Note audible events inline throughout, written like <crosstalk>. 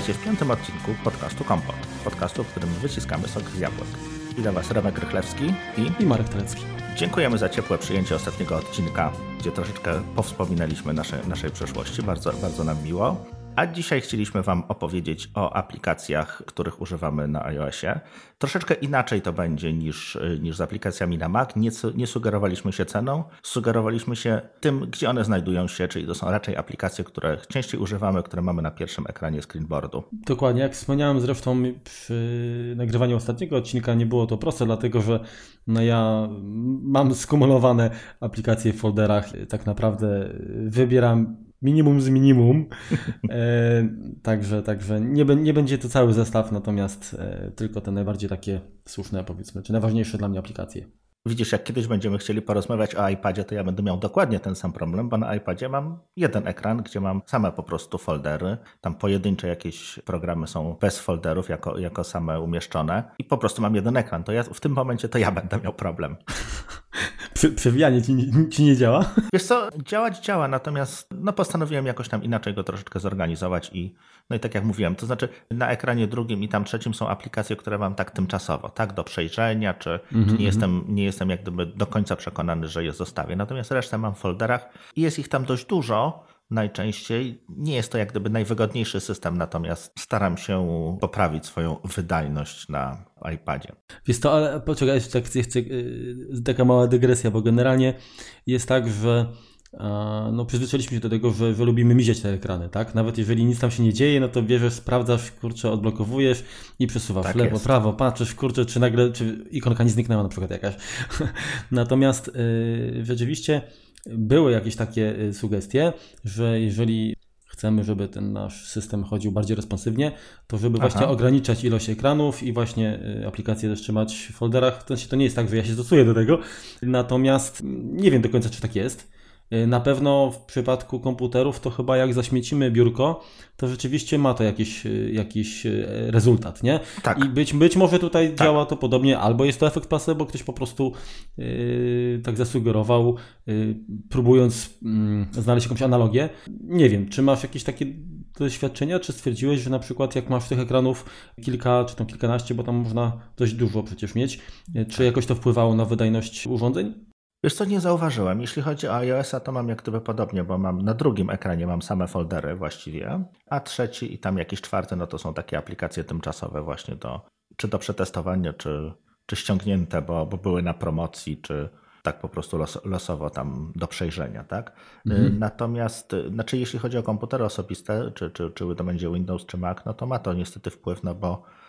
Witajcie w piątym odcinku podcastu Kompot. Podcastu, w którym wyciskamy sok z jabłek. Witam Was Remek Rychlewski i... I Marek Telecki. Dziękujemy za ciepłe przyjęcie ostatniego odcinka, gdzie troszeczkę powspominaliśmy nasze, naszej przeszłości. Bardzo, bardzo nam miło. A dzisiaj chcieliśmy Wam opowiedzieć o aplikacjach, których używamy na iOSie. Troszeczkę inaczej to będzie niż, niż z aplikacjami na Mac. Nie, nie sugerowaliśmy się ceną, sugerowaliśmy się tym, gdzie one znajdują się, czyli to są raczej aplikacje, które częściej używamy, które mamy na pierwszym ekranie screenboardu. Dokładnie, jak wspomniałem zresztą przy nagrywaniu ostatniego odcinka nie było to proste, dlatego że no ja mam skumulowane aplikacje w folderach, tak naprawdę wybieram minimum z minimum. E, także także nie, nie będzie to cały zestaw, natomiast e, tylko te najbardziej takie słuszne, powiedzmy, czy najważniejsze dla mnie aplikacje. Widzisz, jak kiedyś będziemy chcieli porozmawiać o iPadzie, to ja będę miał dokładnie ten sam problem, bo na iPadzie mam jeden ekran, gdzie mam same po prostu foldery. Tam pojedyncze jakieś programy są bez folderów, jako, jako same umieszczone i po prostu mam jeden ekran. To ja w tym momencie to ja będę miał problem. <laughs> przewijanie ci, ci nie działa? Wiesz co, działać działa, natomiast no, postanowiłem jakoś tam inaczej go troszeczkę zorganizować i no i tak jak mówiłem, to znaczy na ekranie drugim i tam trzecim są aplikacje, które mam tak tymczasowo, tak, do przejrzenia, czy, mm -hmm. czy nie, mhm. jestem, nie jestem jak gdyby do końca przekonany, że je zostawię. Natomiast resztę mam w folderach i jest ich tam dość dużo, najczęściej. Nie jest to jak gdyby najwygodniejszy system, natomiast staram się poprawić swoją wydajność na iPadzie. Wiesz to, ale poczekaj, tak chcę, chcę, y, taka mała dygresja, bo generalnie jest tak, że no, przyzwyczailiśmy się do tego, że, że lubimy mizieć te ekrany, tak? Nawet jeżeli nic tam się nie dzieje, no to bierzesz, sprawdzasz, kurczę, odblokowujesz i przesuwasz tak lewo, jest. prawo, patrzysz, kurczę, czy nagle, czy ikonka nie zniknęła na przykład jakaś. <laughs> Natomiast yy, rzeczywiście były jakieś takie y, sugestie, że jeżeli chcemy, żeby ten nasz system chodził bardziej responsywnie, to żeby Aha. właśnie ograniczać ilość ekranów i właśnie y, aplikacje też trzymać w folderach. To, to nie jest tak, że ja się stosuję do tego, natomiast nie wiem do końca, czy tak jest. Y, na pewno w przypadku komputerów to chyba jak zaśmiecimy biurko, to rzeczywiście ma to jakiś, y, jakiś y, rezultat, nie? Tak. I być, być może tutaj tak. działa to podobnie, albo jest to efekt placebo, ktoś po prostu yy, tak zasugerował, yy, próbując yy, znaleźć jakąś analogię. Nie wiem, czy masz jakieś takie doświadczenia, czy stwierdziłeś, że na przykład jak masz tych ekranów kilka, czy tam kilkanaście, bo tam można dość dużo przecież mieć, czy jakoś to wpływało na wydajność urządzeń? Wiesz co, nie zauważyłem. Jeśli chodzi o iOS-a, to mam jak gdyby podobnie, bo mam na drugim ekranie mam same foldery właściwie, a trzeci i tam jakiś czwarty, no to są takie aplikacje tymczasowe właśnie do, czy do przetestowania, czy, czy ściągnięte, bo, bo były na promocji, czy tak po prostu los, losowo tam do przejrzenia, tak? Mhm. Natomiast, znaczy jeśli chodzi o komputery osobiste, czy, czy, czy to będzie Windows, czy Mac, no to ma to niestety wpływ, no bo Y,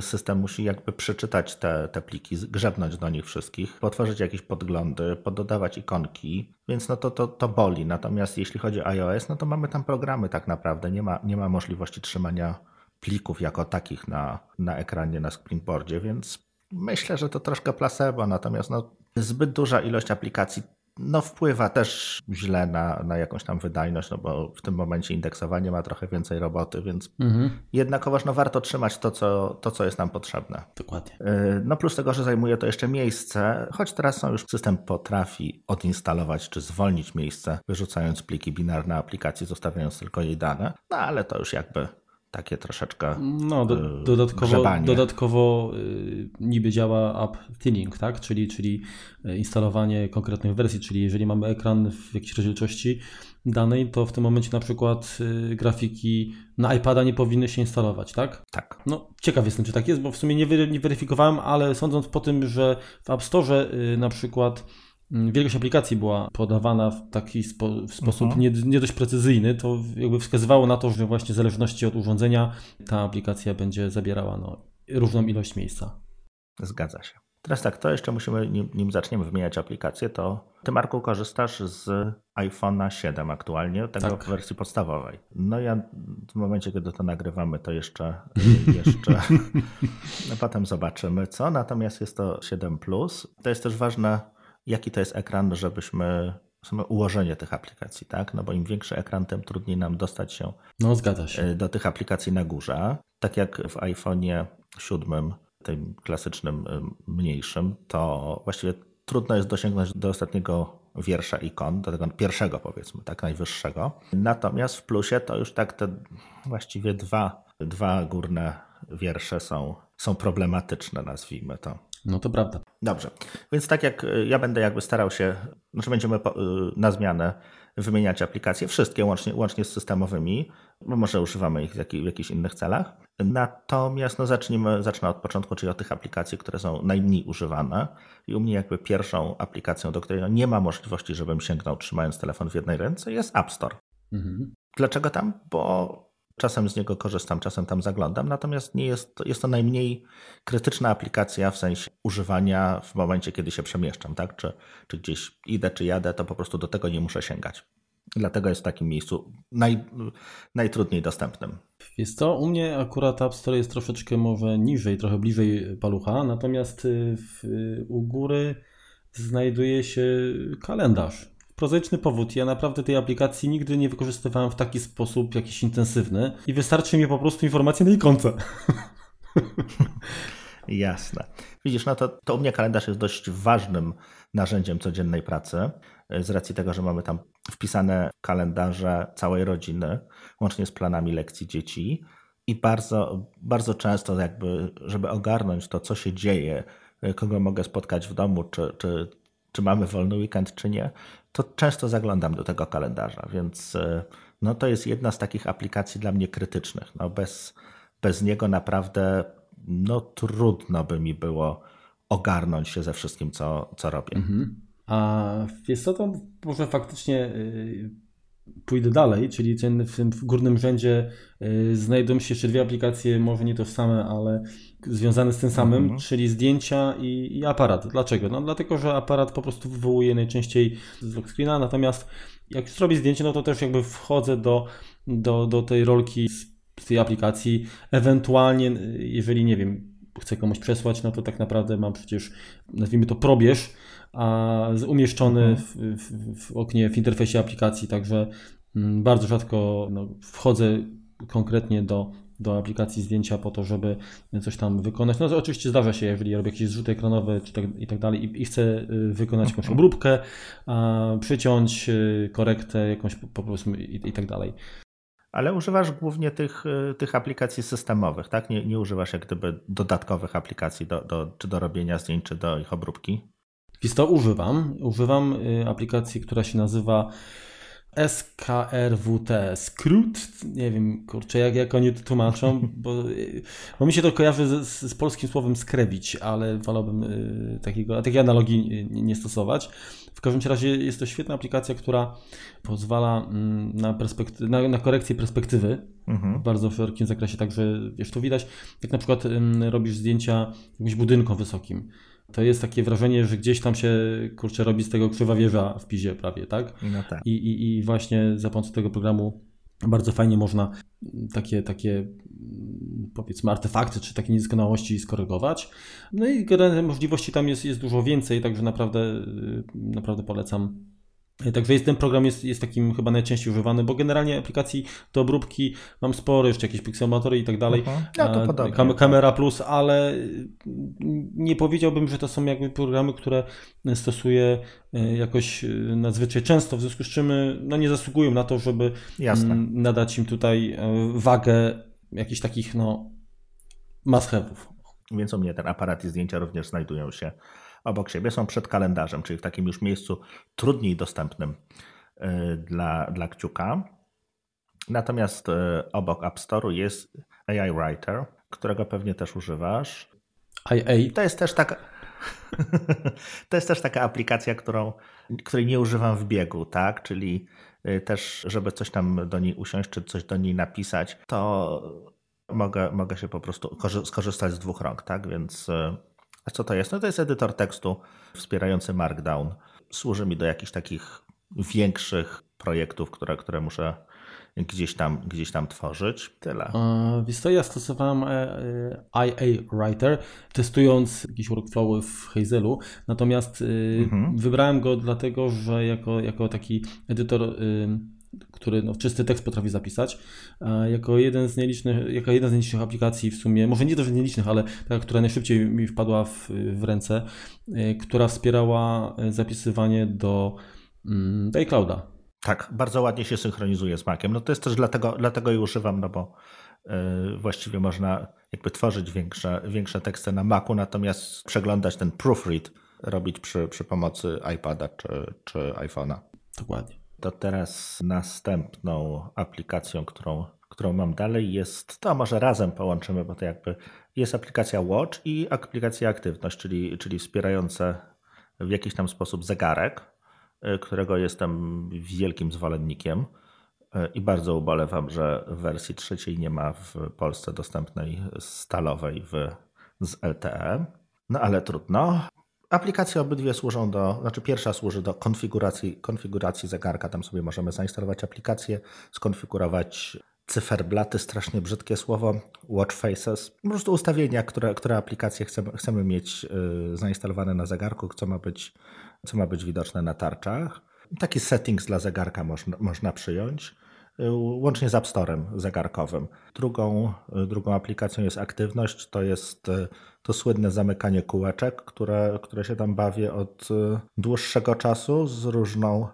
system musi jakby przeczytać te, te pliki, grzebnąć do nich wszystkich, potworzyć jakieś podglądy, pododawać ikonki, więc no to, to, to boli. Natomiast jeśli chodzi o iOS, no to mamy tam programy tak naprawdę, nie ma, nie ma możliwości trzymania plików jako takich na, na ekranie, na screenboardzie, więc myślę, że to troszkę placebo, natomiast no, zbyt duża ilość aplikacji no wpływa też źle na, na jakąś tam wydajność, no bo w tym momencie indeksowanie ma trochę więcej roboty, więc mhm. jednakowoż no warto trzymać to co, to, co jest nam potrzebne. Dokładnie. Y, no plus tego, że zajmuje to jeszcze miejsce, choć teraz są już system potrafi odinstalować czy zwolnić miejsce, wyrzucając pliki binarne aplikacji, zostawiając tylko jej dane, no ale to już jakby takie troszeczkę no, do, y, dodatkowo, dodatkowo y, niby działa app thinning, tak? czyli, czyli y, instalowanie konkretnych wersji, czyli jeżeli mamy ekran w jakiejś rozdzielczości danej, to w tym momencie na przykład grafiki na iPada nie powinny się instalować, tak? Tak. No, ciekaw jestem, czy tak jest, bo w sumie nie, weryfikowałem, ale sądząc po tym, że w App Store na przykład wielkość aplikacji była podawana w taki spo, w sposób mhm. nie, nie, dość precyzyjny, to jakby wskazywało na to, że właśnie w zależności od urządzenia ta aplikacja będzie zabierała no, różną ilość miejsca. Zgadza się. Teraz tak, to jeszcze musimy, nim, nim zaczniemy wymieniać aplikacje, to ty Marku korzystasz z iPhone'a 7 aktualnie, tego tak. w wersji podstawowej. No ja w momencie, kiedy to nagrywamy, to jeszcze, <laughs> jeszcze no potem zobaczymy co, natomiast jest to 7 Plus. To jest też ważne, jaki to jest ekran, żebyśmy samo ułożenie tych aplikacji, tak? No bo im większy ekran, tym trudniej nam dostać się, no, się. E, do tych aplikacji na górze. Tak jak w iPhone'ie 7, tym klasycznym, e, mniejszym, to właściwie trudno jest dosięgnąć do ostatniego wiersza ikon, do tego pierwszego powiedzmy, tak najwyższego. Natomiast w plusie to już tak te właściwie dwa, dwa górne wiersze są, są problematyczne, nazwijmy to. No to prawda. Dobrze, więc tak jak ja będę jakby starał się, znaczy będziemy na zmianę wymieniać aplikacje, wszystkie łącznie, łącznie z systemowymi, bo może używamy ich w, w jakichś innych celach. Natomiast no zacznijmy, zacznę od początku, czyli od tych aplikacji, które są najmniej używane. I u mnie jakby pierwszą aplikacją, do której no nie ma możliwości, żebym sięgnął trzymając telefon w jednej ręce, jest App Store. Mhm. Dlaczego tam? Bo czasem z niego korzystam, czasem tam zaglądam, natomiast nie jest, to, jest to najmniej krytyczna aplikacja w sensie używania w momencie, kiedy się przemieszczam, tak? Czy, czy gdzieś idę, czy jadę, to po prostu do tego nie muszę sięgać. Dlatego jest w takim miejscu naj, najtrudniej dostępnym. Jest to, u mnie akurat App Store jest troszeczkę może niżej, trochę bliżej palucha, natomiast y, w, u góry znajduje się kalendarz. Prozaiczny powód. Ja naprawdę tej aplikacji nigdy nie wykorzystywałem w taki sposób jakiś intensywny i wystarczy mi po prostu informacja na ikonce. <laughs> Jasne. Widzisz, no to, to u mnie kalendarz jest dość ważnym narzędziem codziennej pracy, z racji tego, że mamy tam wpisane kalendarze całej rodziny, łącznie z planami lekcji dzieci. I bardzo, bardzo często, jakby, żeby ogarnąć to, co się dzieje, kogo mogę spotkać w domu, czy, czy, czy mamy wolny weekend, czy nie, to często zaglądam do tego kalendarza, więc no, to jest jedna z takich aplikacji dla mnie krytycznych. No, bez, bez niego naprawdę no, trudno by mi było ogarnąć się ze wszystkim, co, co robię. Mhm. A wiesz co, to może faktycznie y, pójdę dalej, czyli ten, w tym górnym rzędzie y, znajdą się jeszcze dwie aplikacje, może nie tożsame, ale związane z tym samym, mhm. czyli zdjęcia i, i, aparat. Dlaczego? No dlatego, że aparat po prostu wywołuje najczęściej z lock screena, natomiast jak zrobię zdjęcie, no to też jakby wchodzę do, do, do tej rolki z tej aplikacji, ewentualnie jeżeli nie wiem, chcę komuś przesłać, no to tak naprawdę mam przecież, nazwijmy to probierz, a umieszczony mhm. w, w, w, oknie, w interfejsie aplikacji, także mm, bardzo rzadko no, wchodzę konkretnie do, do aplikacji zdjęcia po to, żeby coś tam wykonać. No to oczywiście zdarza się, jeżeli robię jakieś zrzuty ekranowe czy tak, i tak dalej i, i chcę y, wykonać jakąś mhm. obróbkę, przyciąć y, korektę jakąś po prostu i, i tak dalej. Ale używasz głównie tych, y, tych aplikacji systemowych, tak? Nie, nie używasz jak gdyby dodatkowych aplikacji do, do, czy do robienia zdjęć, czy do ich obróbki? Więc to używam. Używam aplikacji, która się nazywa SKRWT, skrót, nie wiem, kurczę, jak, jak oni to tłumaczą, <laughs> bo, bo mi się to kojarzy z, z polskim słowem skrebić, ale wolałbym y, takiego, takiej analogii nie, nie stosować. W każdym razie jest to świetna aplikacja, która pozwala mm, na, perspekty- na, na korekcję perspektywy mhm. w bardzo szerokim zakresie, także wiesz, to widać, jak na przykład robisz zdjęcia jakimś budynkom wysokim, to jest takie wrażenie, że gdzieś tam się, kurczę, robi z tego krzywa wieża w pizie prawie, tak? No tak. I, i, I właśnie za pomocą tego programu bardzo fajnie można takie, takie powiedzmy artefakty czy takie niedoskonałości skorygować. No i generalnie możliwości tam jest, jest dużo więcej, także naprawdę, naprawdę polecam Także jest, ten program jest, jest takim chyba najczęściej używany, bo generalnie aplikacji do obróbki mam sporo, jeszcze jakieś pixelmatory i tak dalej. No to podobnie. Kam kamera Plus, ale nie powiedziałbym, że to są jakby programy, które stosuję e, jakoś e, nadzwyczaj często, w związku z czym e, no nie zasługują na to, żeby Jasne. nadać im tutaj wagę jakichś takich no must have'ów. Więc u mnie ten aparat i zdjęcia również znajdują się obok siebie, są przed kalendarzem, czyli w takim już miejscu trudniej dostępnym y, dla, dla kciuka. Natomiast y, obok App Store'u jest AI Writer, którego pewnie też używasz. IA. To jest też taka. <laughs> to jest też taka aplikacja, którą, której nie używam w biegu, tak? Czyli y, też, żeby coś tam do niej usiąść, czy coś do niej napisać, to mogę, mogę się po prostu skorzystać z dwóch rąk, tak? Więc a co to jest? No to jest edytor tekstu wspierający Markdown. Służy mi do jakichś takich większych projektów, które, które muszę gdzieś tam, gdzieś tam tworzyć. Tyle. Wiesz co, ja stosowałem e, e, IA Writer, testując jakieś workflowy w Hazelu, natomiast mhm. wybrałem go dlatego, że jako, jako taki edytor który no, czysty tekst potrafi zapisać, jako jeden z nielicznych, jako jedna z nielicznych aplikacji w sumie, może nie to, że nielicznych, ale taka, która najszybciej mi wpadła w, w ręce, e, która wspierała e, zapisywanie do mm, iClouda. Tak, bardzo ładnie się synchronizuje z Maciem. No to jest też dlatego, dlatego i używam, no bo yy, właściwie można jakby tworzyć większe, większe teksty na Macu, natomiast przeglądać ten proofread robić przy, przy pomocy iPada czy, czy iPhone'a. Dokładnie. To teraz następną aplikacją, którą, którą mam dalej jest, to może razem połączymy, bo to jakby jest aplikacja Watch i aplikacja Aktywność, czyli, czyli wspierające w jakiś tam sposób zegarek, y, którego jestem wielkim zwolennikiem y, i bardzo ubolewam, że w wersji trzeciej nie ma w Polsce dostępnej stalowej w, z LTE. No ale trudno. Aplikacje obydwie służą do, znaczy pierwsza służy do konfiguracji, konfiguracji zegarka. Tam sobie możemy zainstalować aplikację, skonfigurować cyferblaty, strasznie brzydkie słowo, watch faces, po prostu ustawienia, które, które aplikacje chcemy, chcemy mieć y, zainstalowane na zegarku, co ma być, co ma być widoczne na tarczach. Taki settings dla zegarka można, można przyjąć, łącznie z App Storem zegarkowym. Drugą, y, drugą aplikacją jest aktywność, to jest to słynne zamykanie kółeczek, które, które się tam bawię od dłuższego czasu z różną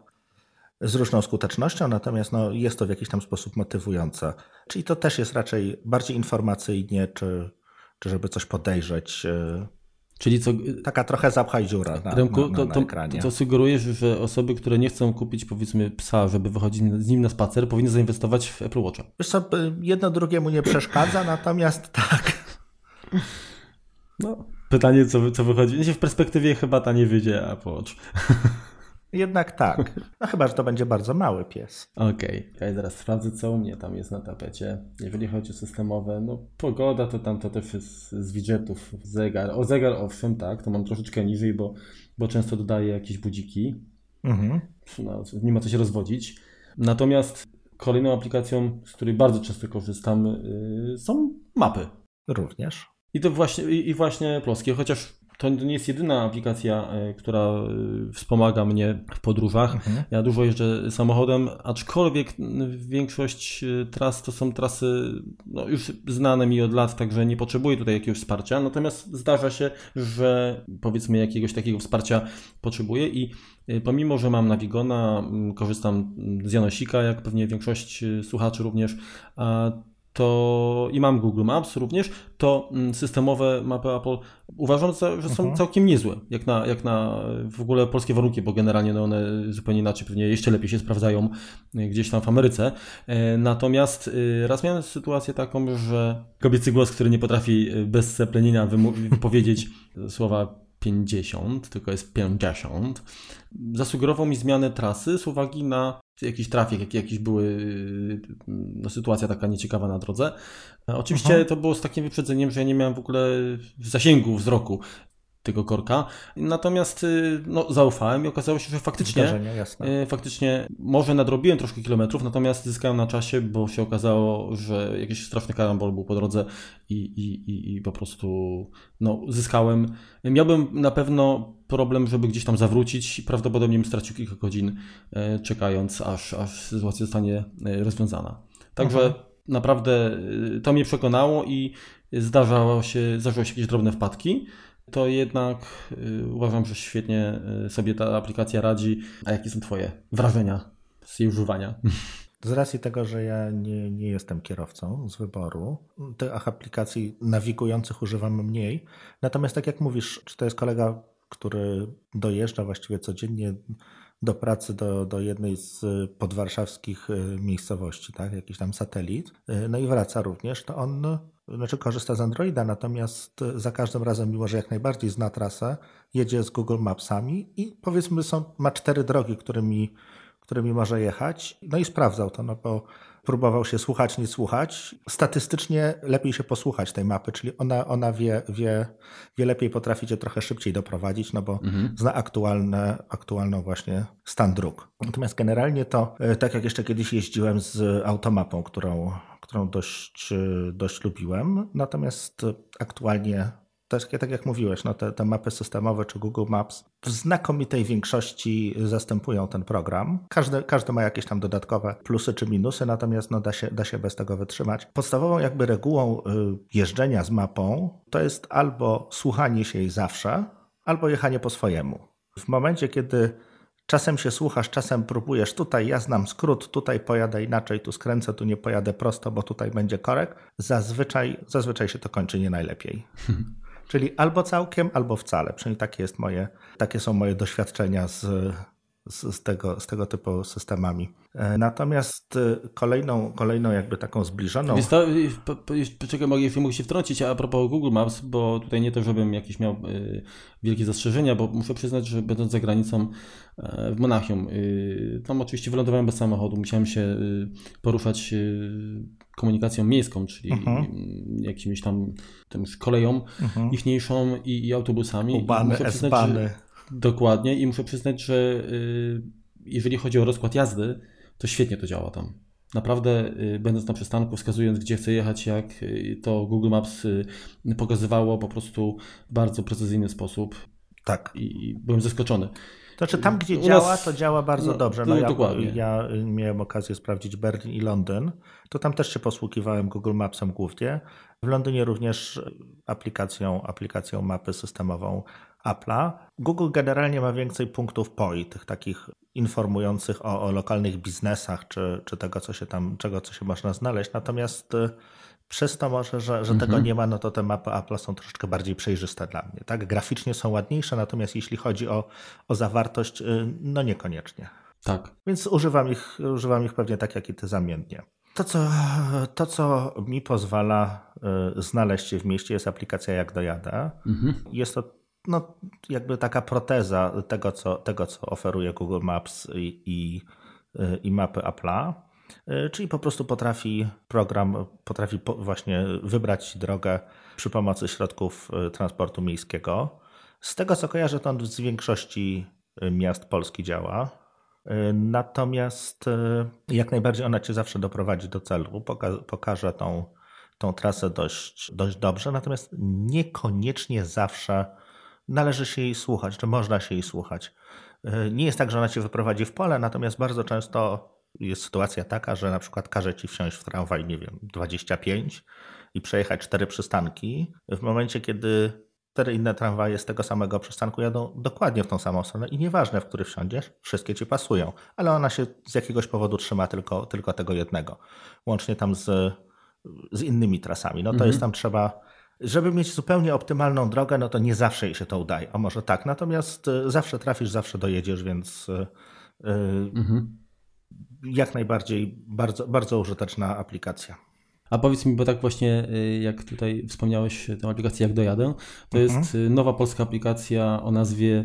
z różną skutecznością, natomiast no, jest to w jakiś tam sposób motywujące. Czyli to też jest raczej bardziej informacyjnie, czy, czy żeby coś podejrzeć. Czyli co, Taka trochę zapchaj dziura na, Remku, na, na, na to, ekranie. To, to sugerujesz, że osoby, które nie chcą kupić powiedzmy psa, żeby wychodzić z nim na spacer, powinny zainwestować w Apple Watcha. Wiesz co, jedno drugiemu nie przeszkadza, <laughs> natomiast tak. No, pytanie, co, co wychodzi. W perspektywie chyba ta nie wyjdzie Apple <laughs> Watch. Jednak tak. No chyba, że to będzie bardzo mały pies. Okej, okay. ja teraz sprawdzę, co u mnie tam jest na tapecie. Jeżeli chodzi o systemowe, no pogoda to tam to też jest z widgetów, zegar. O zegar owszem, tak, to mam troszeczkę niżej, bo, bo często dodaję jakieś budziki. Mhm. No, nie ma co się rozwodzić. Natomiast kolejną aplikacją, z której bardzo często korzystam, yy, są mapy. Również. I to właśnie, i, i właśnie polskie, chociaż to nie jest jedyna aplikacja, e, która e, wspomaga mnie w podróżach. Mhm. Ja dużo jeżdżę samochodem, aczkolwiek większość e, tras to są trasy no, już znane mi od lat, także nie potrzebuję tutaj jakiegoś wsparcia. Natomiast zdarza się, że powiedzmy jakiegoś takiego wsparcia potrzebuję i pomimo, że mam Navigona, korzystam z Janosika, jak pewnie większość słuchaczy również, to i mam Google Maps również, to mm, systemowe mapy Apple uważam, że są mhm. całkiem niezłe, jak na, jak na w ogóle polskie warunki, bo generalnie no one zupełnie inaczej, pewnie jeszcze lepiej się sprawdzają y, gdzieś tam w Ameryce. E, natomiast y, raz miałem sytuację taką, że kobiecy głos, który nie potrafi bez seplenienia wypowiedzieć słowa 50, tylko jest 50, zasugerował mi zmianę trasy z uwagi na jakiś trafik, jak, jakiś były no, sytuacja taka nieciekawa na drodze. Oczywiście Aha. to było z takim wyprzedzeniem, że ja nie miałem w ogóle zasięgu wzroku tego korka. Natomiast y, no, zaufałem i okazało się, że faktycznie, y, faktycznie może nadrobiłem troszkę kilometrów, natomiast zyskałem na czasie, bo się okazało, że jakiś straszny karambol był po drodze i, i, i, i po prostu no, zyskałem. Miałbym na pewno problem, żeby gdzieś tam zawrócić i prawdopodobnie bym stracił kilka godzin y, czekając, aż, aż sytuacja zostanie rozwiązana. Także mhm. naprawdę to mnie przekonało i zdarzało się, zdarzały się jakieś drobne wpadki to jednak y, uważam, że świetnie y, sobie ta aplikacja radzi. A jakie są Twoje wrażenia z jej używania? Z racji tego, że ja nie, nie jestem kierowcą z wyboru, tych aplikacji nawigujących używam mniej. Natomiast tak jak mówisz, czy to jest kolega, który dojeżdża właściwie codziennie do pracy do, do jednej z podwarszawskich y, miejscowości, tak, jakiś tam satelit, no i wraca również, to on znaczy korzysta z Androida, natomiast za każdym razem, mimo że jak najbardziej zna trasę, jedzie z Google Mapsami i powiedzmy są, ma cztery drogi, którymi, którymi może jechać. No i sprawdzał to, no bo próbował się słuchać, nie słuchać. Statystycznie lepiej się posłuchać tej mapy, czyli ona, ona wie, wie, wie lepiej potrafi cię trochę szybciej doprowadzić, no bo mhm. zna aktualne, aktualną właśnie stan dróg. Natomiast generalnie to, e, tak jak jeszcze kiedyś jeździłem z automapą, którą, którą dość, dość lubiłem, natomiast aktualnie też tak jak mówiłeś, no te, te mapy systemowe czy Google Maps w znakomitej większości zastępują ten program. Każdy, każdy ma jakieś tam dodatkowe plusy czy minusy, natomiast no da, się, da się bez tego wytrzymać. Podstawową jakby regułą y, jeżdżenia z mapą to jest albo słuchanie się jej zawsze, albo jechanie po swojemu. W momencie, kiedy Czasem się słuchasz, czasem próbujesz. Tutaj ja znam skrót, tutaj pojadę inaczej, tu skręcę, tu nie pojadę prosto, bo tutaj będzie korek. Zazwyczaj, zazwyczaj się to kończy nie najlepiej. <laughs> Czyli albo całkiem, albo wcale. Przynajmniej takie, jest moje, takie są moje doświadczenia z, z, z, tego, z tego typu systemami. E, natomiast e, kolejną, kolejną jakby taką zbliżoną... Wiesz to, poczekaj, mogę, mogę się wtrącić a propos Google Maps, bo tutaj nie to, żebym jakieś miał y, wielkie zastrzeżenia, bo muszę przyznać, że będąc za granicą y, w Monachium, y, tam oczywiście wylądowałem bez samochodu, musiałem się poruszać komunikacją miejską, czyli mhm. jakimiś tam tym koleją mhm. ichniejszą i, i autobusami. Ubany, I S-bany. Że, dokładnie i muszę przyznać, że jeżeli chodzi o rozkład jazdy, to świetnie to działa tam. Naprawdę, y, będąc na przystanku, wskazując, gdzie chcę jechać, jak y, to Google Maps y, pokazywało po prostu w bardzo precyzyjny sposób. Tak. I, byłem zaskoczony. To znaczy tam, gdzie U działa, nas... to działa bardzo no, dobrze. No, no ja, dokładnie. ja miałem okazję sprawdzić Berlin i Londyn. To tam też się posługiwałem Google Mapsem głównie. W Londynie również aplikacją, aplikacją mapy systemową Apple'a. Google generalnie ma więcej punktów POI, tych takich informujących o, o lokalnych biznesach, czy, czy tego, co się tam, czego, co się można znaleźć. Natomiast y, przez to może, że, że mhm. tego nie ma, no to te mapy Apple są troszeczkę bardziej przejrzyste dla mnie. Tak, graficznie są ładniejsze, natomiast jeśli chodzi o, o zawartość, y, no niekoniecznie. Tak. Więc używam ich, używam ich pewnie tak, jak i ty zamiennie. To co, to, co mi pozwala y, znaleźć się w mieście, jest aplikacja Jak Dojadę. Mhm. Jest to no, jakby taka proteza tego, co, tego, co oferuje Google Maps i, i, i mapy Apple'a. Czyli po prostu potrafi program, potrafi właśnie wybrać drogę przy pomocy środków y, transportu miejskiego. Z tego co kojarzę, to on z większości y, miast Polski działa. Y, natomiast jak najbardziej ona cię zawsze doprowadzi do celu, poka pokaże tą, tą trasę dość, dość dobrze, natomiast niekoniecznie zawsze należy się jej słuchać, czy można się jej słuchać. E, nie jest tak, że ona cię wyprowadzi w pole, natomiast bardzo często jest sytuacja taka, że na przykład każe ci wsiąść w tramwaj, nie wiem, 25 i przejechać cztery przystanki. W momencie, kiedy cztery inne tramwaje z tego samego przystanku jadą dokładnie w tą samą stronę i nieważne, w który wsiądziesz, wszystkie ci pasują, ale ona się z jakiegoś powodu trzyma tylko, tylko tego jednego, łącznie tam z, z innymi trasami. No to mhm. jest tam trzeba żeby mieć zupełnie optymalną drogę, no to nie zawsze jej się to udaje. A może tak. Natomiast e, zawsze trafisz, zawsze dojedziesz, więc e, e, mhm. jak najbardziej bardzo, bardzo użyteczna aplikacja. A powiedz mi, bo tak właśnie jak tutaj wspomniałeś tę aplikację Jak Dojadę, to mhm. jest nowa polska aplikacja o nazwie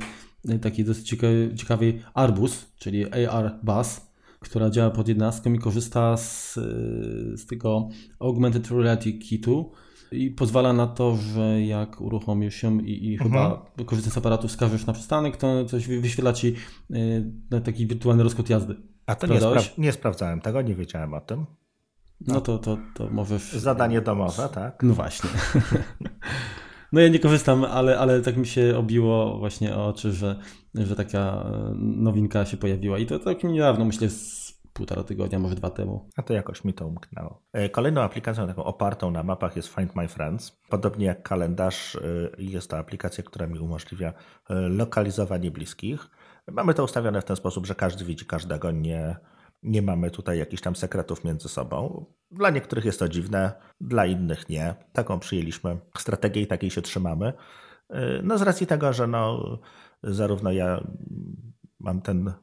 takiej dosyć ciekawej Arbus, czyli AR Bus, która działa pod jednostką i korzysta z, z tego Augmented Reality Kitu, i pozwala na to, że jak uruchomisz się i, i mhm. chyba korzystając z aparatu wskażesz na przystanek, to coś wyświetla ci y, taki wirtualny rozkład jazdy. A to nie, spra nie, sprawdzałem tego, nie wiedziałem o tym. No, no to, to, to możesz... Zadanie domowe, tak? No właśnie. <laughs> No ja nie korzystam, ale, ale tak mi się obiło właśnie o oczy, że, że taka nowinka się pojawiła i to takim niedawno, myślę, z półtora tygodnia, może dwa temu. A to jakoś mi to umknęło. E, kolejną aplikacją taką opartą na mapach jest Find My Friends. Podobnie jak kalendarz, e, jest to aplikacja, która mi umożliwia e, lokalizowanie bliskich. Mamy to ustawione w ten sposób, że każdy widzi każdego, nie, nie mamy tutaj jakichś tam sekretów między sobą. Dla niektórych jest to dziwne, dla innych nie. Taką przyjęliśmy strategię i takiej się trzymamy. No z racji tego, że no, zarówno ja mam ten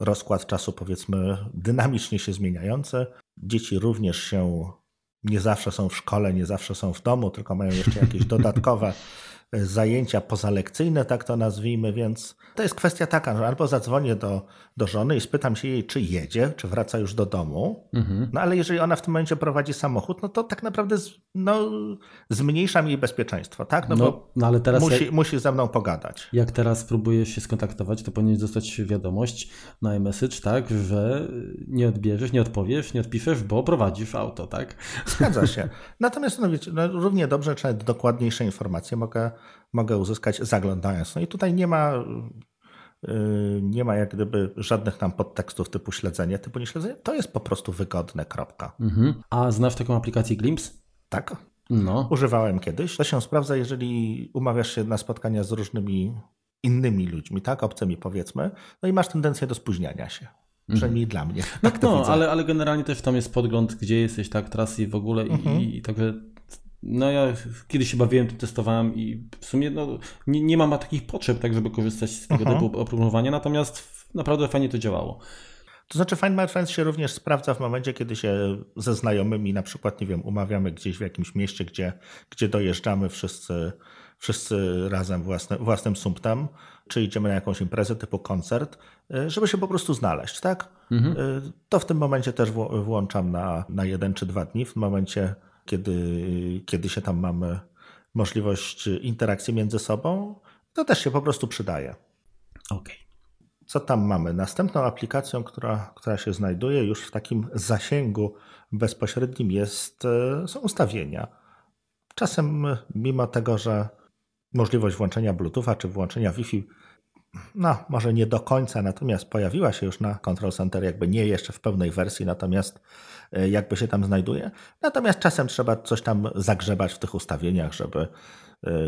rozkład czasu, powiedzmy, dynamicznie się zmieniający. Dzieci również się nie zawsze są w szkole, nie zawsze są w domu, tylko mają jeszcze jakieś <laughs> dodatkowe zajęcia pozalekcyjne, tak to nazwijmy, więc to jest kwestia taka, że albo zadzwonię do, do żony i spytam się jej, czy jedzie, czy wraca już do domu, mhm. no ale jeżeli ona w tym momencie prowadzi samochód, no to tak naprawdę no, zmniejszam jej bezpieczeństwo, tak? No, no, bo no ale teraz musi, jak, musi ze mną pogadać. Jak teraz próbujesz się skontaktować, to powinien dostać wiadomość na message, tak, że nie odbierzesz, nie odpowiesz, nie odpiszesz, bo prowadzisz auto, tak? Zgadza <laughs> się. Natomiast no wiecie, no, równie dobrze, czy dokładniejsze informacje mogę mogę uzyskać zaglądając. No i tutaj nie ma, yy, nie ma jak gdyby żadnych tam podtekstów typu śledzenie, typu nieśledzenie. To jest po prostu wygodne, kropka. Mhm. A znasz taką aplikację Glimpse? Tak. No. Używałem kiedyś. To się sprawdza, jeżeli umawiasz się na spotkania z różnymi innymi ludźmi, tak, obcymi powiedzmy, no i masz tendencję do spóźniania się. Przynajmniej mm. dla mnie. No, tak no ale, ale generalnie też tam jest podgląd, gdzie jesteś, tak, trasy w ogóle mhm. i, i także no ja kiedyś się bawiłem, testowałem i w sumie no, nie, nie mam takich potrzeb, tak żeby korzystać z tego mhm. typu oprogramowania, natomiast naprawdę fajnie to działało. To znaczy Find My Friends się również sprawdza w momencie, kiedy się ze znajomymi na przykład, nie wiem, umawiamy gdzieś w jakimś mieście, gdzie, gdzie dojeżdżamy wszyscy, wszyscy razem własny, własnym sumptem, czy idziemy na jakąś imprezę typu koncert, y, żeby się po prostu znaleźć, tak? Mhm. Y, to w tym momencie też włączam na, na jeden czy dwa dni, w momencie, kiedy, kiedy się tam mamy możliwość interakcji między sobą, to też się po prostu przydaje. Okej. Okay. Co tam mamy? Następną aplikacją, która, która się znajduje już w takim zasięgu bezpośrednim jest, e, są ustawienia. Czasem mimo tego, że możliwość włączenia Bluetootha czy włączenia Wi-Fi no, może nie do końca, natomiast pojawiła się już na Control Center, jakby nie jeszcze w pełnej wersji, natomiast jakby się tam znajduje. Natomiast czasem trzeba coś tam zagrzebać w tych ustawieniach, żeby e,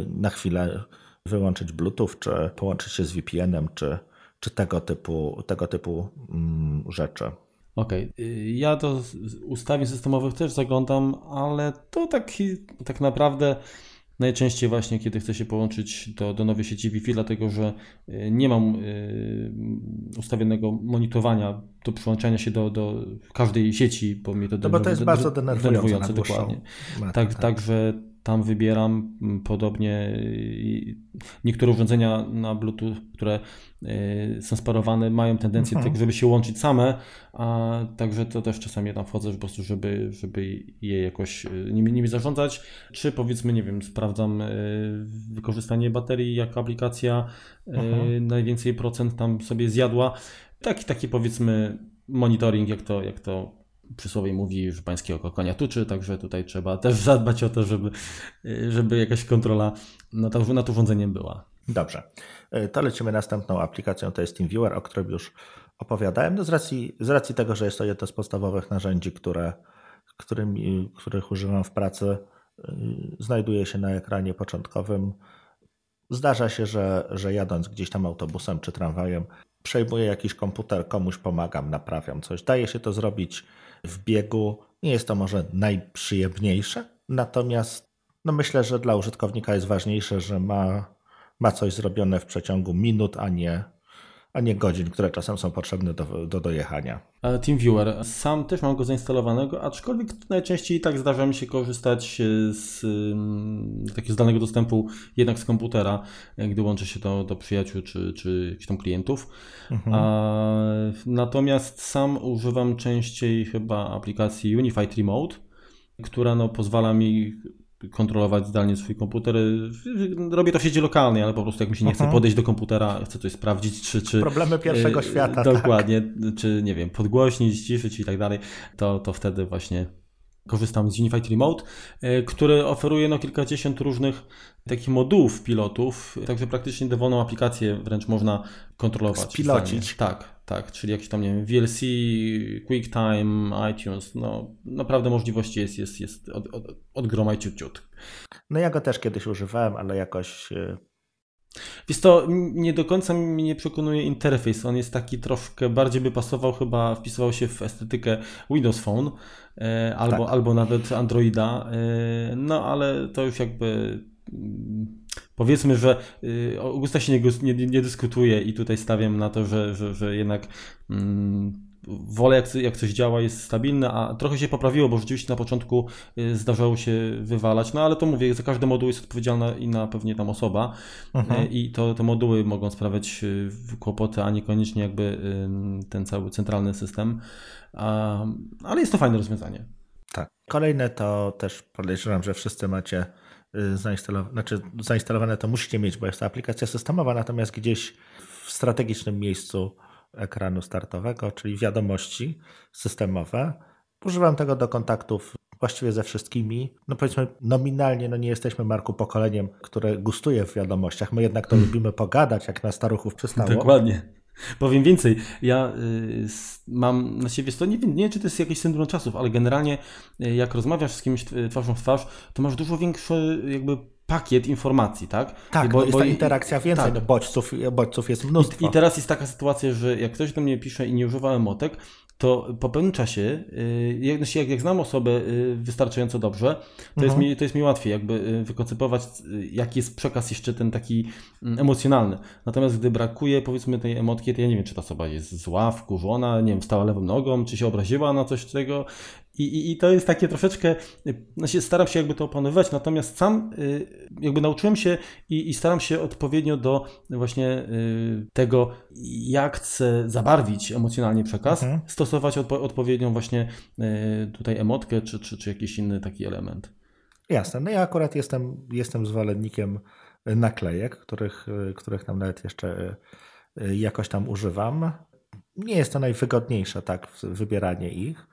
na chwilę wyłączyć Bluetooth, czy połączyć się z VPN-em, czy, czy tego typu, tego typu mm, rzeczy. Okej, okay. ja do ustawień systemowych też zaglądam, ale to tak, tak naprawdę najczęściej właśnie, kiedy chcę się połączyć do, do nowej sieci Wi-Fi, dlatego że y, nie mam y, ustawionego monitorowania do przyłączania się do, do każdej sieci, bo mnie to, no bo to jest bardzo denerwujące, denerwujące dokładnie. tak, tak. Także tam wybieram mm, podobnie niektóre urządzenia na Bluetooth, które y, są sparowane, mają tendencję mhm. tak, żeby się łączyć same, a także to też czasami tam wchodzę po prostu, żeby, żeby je jakoś y, nimi, nimi zarządzać, czy powiedzmy, nie wiem, sprawdzam y, wykorzystanie baterii, jak aplikacja mhm. najwięcej procent tam sobie zjadła. Taki, taki powiedzmy monitoring, jak to, jak to przysłowie mówi, że pańskiego konia tuczy, także tutaj trzeba też <laughs> zadbać o to, żeby, żeby jakaś kontrola nad, nad urządzeniem była. Dobrze. E, to lecimy następną aplikacją, to jest TeamViewer, o którym już opowiadałem. No z, racji, z racji tego, że jest to jedno z podstawowych narzędzi, które, którymi, których używam w pracy, e, znajduje się na ekranie początkowym. Zdarza się, że, że jadąc gdzieś tam autobusem czy tramwajem, przejmuję jakiś komputer, komuś pomagam, naprawiam coś. Daje się to zrobić w biegu. Nie jest to może najprzyjemniejsze, natomiast no myślę, że dla użytkownika jest ważniejsze, że ma, ma coś zrobione w przeciągu minut, a nie a nie godzin, które czasem są potrzebne do, do dojechania. TeamViewer. Sam też mam go zainstalowanego, aczkolwiek najczęściej tak zdarza mi się korzystać z um, takiego zdalnego dostępu jednak z komputera, gdy łączę się do, do przyjaciół czy, czy jakichś tam klientów. Mhm. A, natomiast sam używam częściej chyba aplikacji Unified Remote, która no, pozwala mi kontrolować zdalnie swój komputer. Robię to w sieci lokalnej, ale po prostu jak mi się nie chce mhm. podejść do komputera, chcę coś sprawdzić, czy... czy Problemy pierwszego świata, Dokładnie, tak. czy nie wiem, podgłośnić, ciszyć i tak dalej, to, to wtedy właśnie korzystam z Unified Remote, e, który oferuje no kilkadziesiąt różnych takich modułów pilotów, także praktycznie dowolną aplikację wręcz można kontrolować. Spilocić. Tak, tak, czyli jakieś tam, nie wiem, VLC, QuickTime, iTunes, no naprawdę możliwości jest, jest, jest od, od, od groma i ciut, ciut. No ja go też kiedyś używałem, ale jakoś e, Wiesz to nie do końca mnie nie przekonuje interfejs. On jest taki troszkę bardziej by pasował, chyba wpisywał się w estetykę Windows Phone e, albo, tak. albo nawet Androida. E, no ale to już jakby powiedzmy, że e, Augusta się nie, nie, nie, dyskutuje i tutaj stawiam na to, że, że, że jednak. Mm, wolę jak, jak coś działa, jest stabilne, a trochę się poprawiło, bo rzeczywiście na początku y, zdarzało się wywalać, no ale to mówię, za każde moduł jest odpowiedzialna inna pewnie tam osoba mhm. Y, i to te moduły mogą sprawiać y, kłopoty, a niekoniecznie jakby ten cały centralny system, ale jest to fajne rozwiązanie. Tak. Kolejne to też podejrzewam, że wszyscy macie zainstalowane, znaczy zainstalowane to musicie mieć, bo jest to aplikacja systemowa, natomiast gdzieś w strategicznym miejscu ekranu startowego, czyli wiadomości systemowe. Używam tego do kontaktów właściwie ze wszystkimi. No powiedzmy nominalnie no nie jesteśmy Marku pokoleniem, które gustuje w wiadomościach. My jednak to hmm. lubimy pogadać, jak na staruchów przystało. Dokładnie. Powiem więcej, ja y, mam na siebie, to nie wiem, nie czy to jest jakiś syndrom czasów, ale generalnie y, jak rozmawiasz z kimś twarzą w twarz, to masz dużo większe jakby pakiet informacji, tak? Tak, bo, jest bo ta interakcja więcej, tak. no bodźców, bodźców jest mnóstwo. I, I, teraz jest taka sytuacja, że jak ktoś do mnie pisze i nie używa emotek, to po pewnym czasie, y, jak, jak znam osobę y, wystarczająco dobrze, to, mhm. jest mi, to jest mi łatwiej jakby y, wykoncypować, jaki jest przekaz jeszcze ten taki mm, emocjonalny. Natomiast gdy brakuje powiedzmy tej emotki, to ja nie wiem, czy ta osoba jest zła, wkurzona, nie wiem, stała lewą nogą, czy się obraziła na coś tego i, i, I, to jest takie troszeczkę, znaczy staram się jakby to opanowywać, natomiast sam y, jakby nauczyłem się i, i staram się odpowiednio do właśnie y, tego, jak chcę zabarwić emocjonalnie przekaz, mhm. stosować odpo odpowiednią właśnie y, tutaj emotkę czy, czy, czy jakiś inny taki element. Jasne, no ja akurat jestem, jestem zwolennikiem naklejek, których, których tam nawet jeszcze jakoś tam używam. Nie jest to najwygodniejsze, tak, wybieranie ich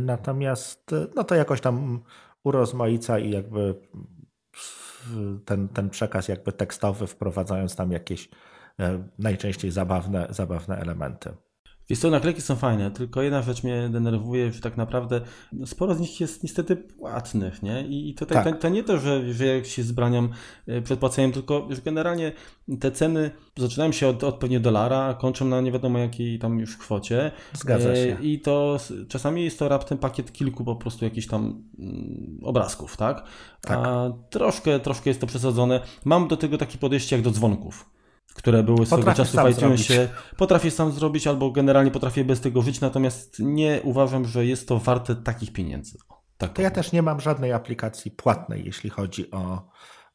Natomiast no to jakoś tam urozmaica i jakby ten, ten przekaz jakby tekstowy, wprowadzając tam jakieś e, najczęściej zabawne, zabawne elementy. Wiesz co, naklejki są fajne, tylko jedna rzecz mnie denerwuje, że tak naprawdę sporo z nich jest niestety płatnych, nie? I tutaj tak. to, to, nie to, że, że jak się zbraniam e, przed płaceniem, tylko że generalnie te ceny zaczynają się od, od pewnie dolara, kończą na nie wiadomo jakiej tam już kwocie. Zgadza e, się. I to czasami jest to raptem pakiet kilku po prostu jakichś tam mm, obrazków, tak? tak? A troszkę, troszkę jest to przesadzone. Mam do tego takie podejście jak do dzwonków które były swego czasu w iTunesie. Potrafię sam zrobić albo generalnie potrafię bez tego żyć, natomiast nie uważam, że jest to warte takich pieniędzy. Tak to ja też nie mam żadnej aplikacji płatnej, jeśli chodzi o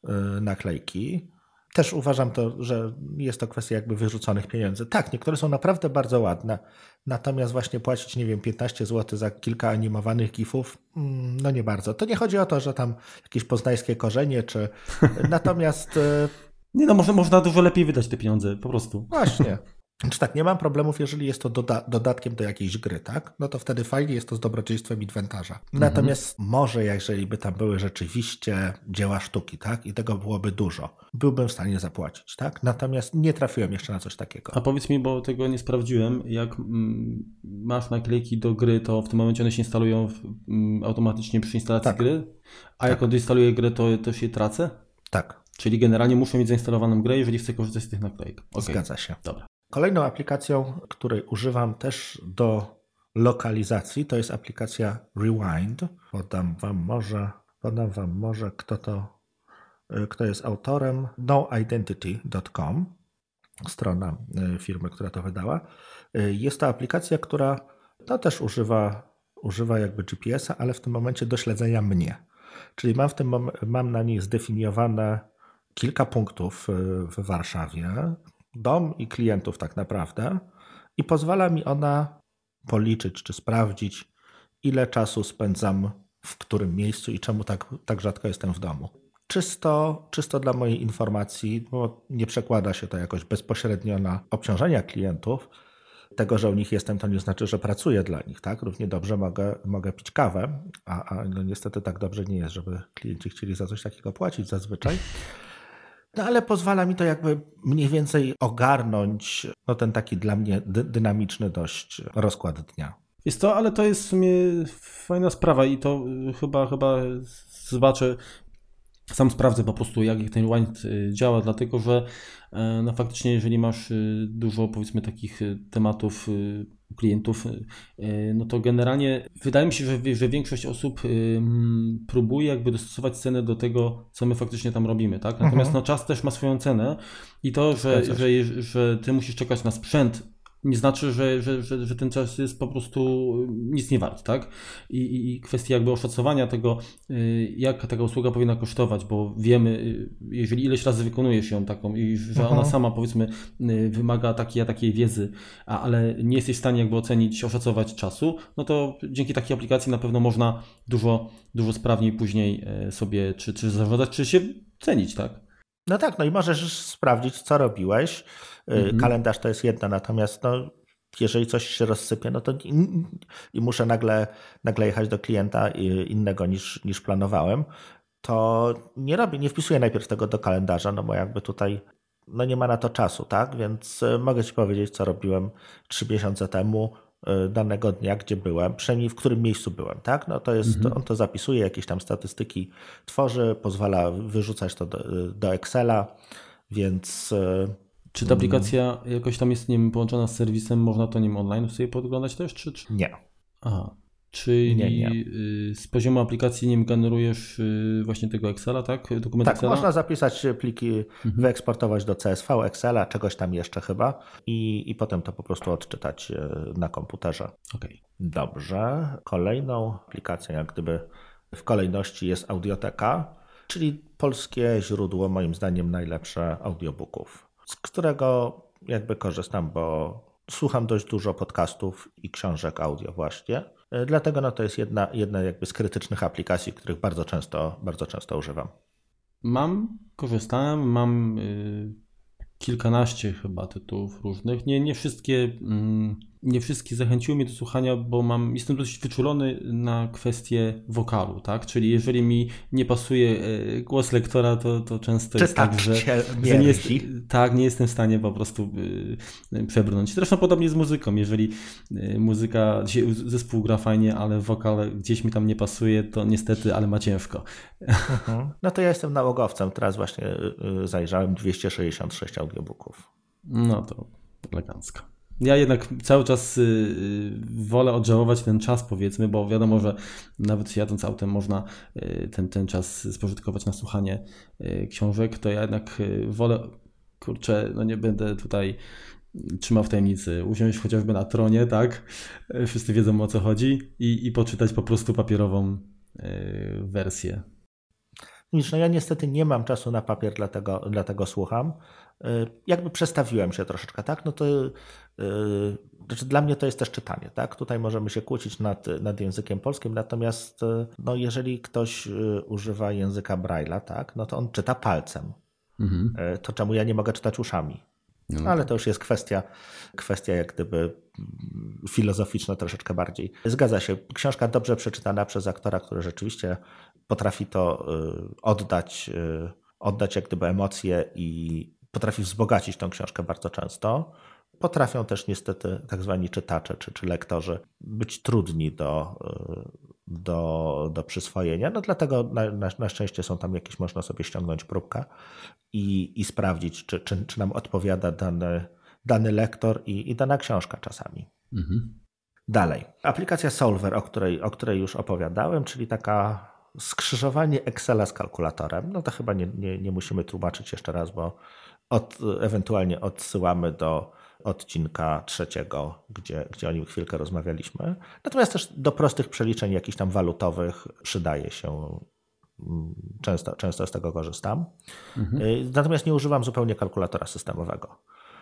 y, naklejki. Też uważam to, że jest to kwestia jakby wyrzuconych pieniędzy. Tak, niektóre są naprawdę bardzo ładne, natomiast właśnie płacić, nie wiem, 15 zł za kilka animowanych gifów, mm, no nie bardzo. To nie chodzi o to, że tam jakieś poznańskie korzenie, czy <laughs> natomiast y, nie no, można, można dużo lepiej wydać te pieniądze, po prostu. Właśnie. <laughs> Czy tak, nie mam problemów, jeżeli jest to doda dodatkiem do jakiejś gry, tak? No to wtedy fajnie jest to z dobrodziejstwem inwentarza. Mhm. Natomiast może, jeżeli by tam były rzeczywiście dzieła sztuki, tak? I tego byłoby dużo, byłbym w stanie zapłacić, tak? Natomiast nie trafiłem jeszcze na coś takiego. A powiedz mi, bo tego nie sprawdziłem, jak mm, masz naklejki do gry, to w tym momencie one się instalują w, mm, automatycznie przy instalacji tak. gry? A tak. jak odinstaluję grę, to też je tracę? Tak. Czyli generalnie muszę mieć zainstalowaną grę, jeżeli chcę korzystać z tych naklejek. Okay. Zgadza się. Dobra. Kolejną aplikacją, której używam też do lokalizacji, to jest aplikacja Rewind. Podam wam może, podam wam może kto to, y, kto jest autorem noidentity.com, strona y, firmy, która to wydała. Y, jest to aplikacja, która no, też używa, używa jakby GPS-a, ale w tym momencie do śledzenia mnie. Czyli mam, w tym mam na niej zdefiniowane kilka punktów y, w Warszawie, dom i klientów tak naprawdę, i pozwala mi ona policzyć czy sprawdzić, ile czasu spędzam w którym miejscu i czemu tak, tak rzadko jestem w domu. Czysto, czysto dla mojej informacji, bo nie przekłada się to jakoś bezpośrednio na obciążenia klientów. Tego, że u nich jestem, to nie znaczy, że pracuję dla nich. Tak? Równie dobrze mogę, mogę pić kawę, a, a no niestety tak dobrze nie jest, żeby klienci chcieli za coś takiego płacić zazwyczaj. No ale pozwala mi to jakby mniej więcej ogarnąć no, ten taki dla mnie dy dynamiczny dość rozkład dnia. Jest to, ale to jest w sumie fajna sprawa i to chyba, chyba zobaczę, sam sprawdzę po prostu, jak ten wind y, działa, dlatego że e, no, faktycznie, jeżeli masz y, dużo, powiedzmy, takich y, tematów klientów, no to generalnie wydaje mi się, że, że większość osób próbuje jakby dostosować cenę do tego, co my faktycznie tam robimy, tak? Natomiast mhm. no, czas też ma swoją cenę i to, że, że, że ty musisz czekać na sprzęt nie znaczy, że, że, że, że, ten czas jest po prostu nic nie wart, tak? I, I kwestia jakby oszacowania tego, y, jak taka usługa powinna kosztować, bo wiemy, y, jeżeli ileś razy wykonujesz ją taką i że ona sama powiedzmy y, wymaga takiej a takiej wiedzy, a, ale nie jesteś w stanie jakby ocenić, oszacować czasu, no to dzięki takiej aplikacji na pewno można dużo, dużo sprawniej później sobie czy, czy zarządzać, czy się cenić, tak? No tak, no i możesz sprawdzić, co robiłeś. Y, mhm. Kalendarz to jest jedna, natomiast no, jeżeli coś się rozsypie, no to i, muszę nagle, nagle jechać do klienta innego niż, niż planowałem, to nie robię, nie wpisuję najpierw tego do kalendarza, no bo jakby tutaj no nie ma na to czasu, tak? Więc y, mogę Ci powiedzieć, co robiłem trzy miesiące temu, y, danego dnia, gdzie byłem, przynajmniej w którym miejscu byłem, tak? No to jest, mhm. on to zapisuje, jakieś tam statystyki tworzy, pozwala wyrzucać to do, do Excela, więc... Y, czy ta aplikacja jakoś tam jest nim połączona z serwisem, można to nim online sobie podglądać też, czy? czy? Nie. Aha, Czyli nie, nie. Y, z poziomu aplikacji nim generujesz y, właśnie tego Excela, tak? Dokument tak, Excela? można zapisać pliki, mhm. wyeksportować do CSV, Excela, czegoś tam jeszcze chyba i, i potem to po prostu odczytać y, na komputerze. Okay. Dobrze. Kolejną aplikacją, jak gdyby w kolejności jest Audioteka, czyli polskie źródło, moim zdaniem najlepsze audiobooków, z którego jakby korzystam, bo słucham dość dużo podcastów i książek audio właśnie. E, dlatego no, to jest jedna, jedna jakby z krytycznych aplikacji, których bardzo często, bardzo często używam. Mam, korzystałem, mam y, kilkanaście chyba tytułów różnych. Nie, nie wszystkie. Mm, nie wszystkie zachęciły mnie do słuchania, bo mam, jestem dość wyczulony na kwestię wokalu, tak? Czyli jeżeli mi nie pasuje e, głos lektora, to, to często Czy jest tak, że, że nie, jest, tak, nie jestem w stanie po prostu e, przebrnąć. Zresztą podobnie z muzyką. Jeżeli e, muzyka, zespół gra fajnie, ale wokal gdzieś mi tam nie pasuje, to niestety, ale ma ciężko. Mhm. No to ja jestem nałogowcem. Teraz właśnie zajrzałem 266 audiobooków. No to elegancko ja jednak cały czas y, y, wolę odżałować ten czas, powiedzmy, bo wiadomo, że nawet jadąc autem można y, ten, ten czas spożytkować na słuchanie książek, to ja jednak wolę, kurczę, no nie będę tutaj trzymał w tajemnicy, usiąść chociażby na tronie, tak? Wszyscy wiedzą o co chodzi i, i poczytać po prostu papierową wersję. Widzisz, no ja niestety nie mam czasu na papier, dlatego, dlatego słucham. Jakby przestawiłem się troszeczkę, tak? No to znaczy dla mnie to jest też czytanie, tak? Tutaj możemy się kłócić nad, nad językiem polskim, natomiast yy, no, jeżeli ktoś yy, używa języka Braille'a, tak, no to on czyta palcem. Mhm. To czemu ja nie mogę czytać uszami? No, no ale tak. to już jest kwestia, kwestia jak gdyby mm, filozoficzna troszeczkę bardziej. Zgadza się. Książka dobrze przeczytana przez aktora, który rzeczywiście potrafi to oddać, oddać jak gdyby emocje i potrafi wzbogacić tą książkę bardzo często. Potrafią też niestety tak zwani czytacze czy, czy lektorzy być trudni do, do, do przyswojenia. No dlatego na, na, na szczęście są tam jakieś, można sobie ściągnąć próbkę i, i sprawdzić, czy, czy, czy nam odpowiada dany, dany lektor i, i dana książka czasami. Mhm. Dalej. Aplikacja Solver, o której, o której już opowiadałem, czyli taka skrzyżowanie Excela z kalkulatorem. No to chyba nie, nie, nie musimy tłumaczyć jeszcze raz, bo od, ewentualnie odsyłamy do odcinka trzeciego, gdzie, gdzie o nim chwilkę rozmawialiśmy. Natomiast też do prostych przeliczeń jakichś tam walutowych przydaje się mm, Często, często z tego korzystam. Mhm. Y, natomiast nie używam zupełnie kalkulatora systemowego.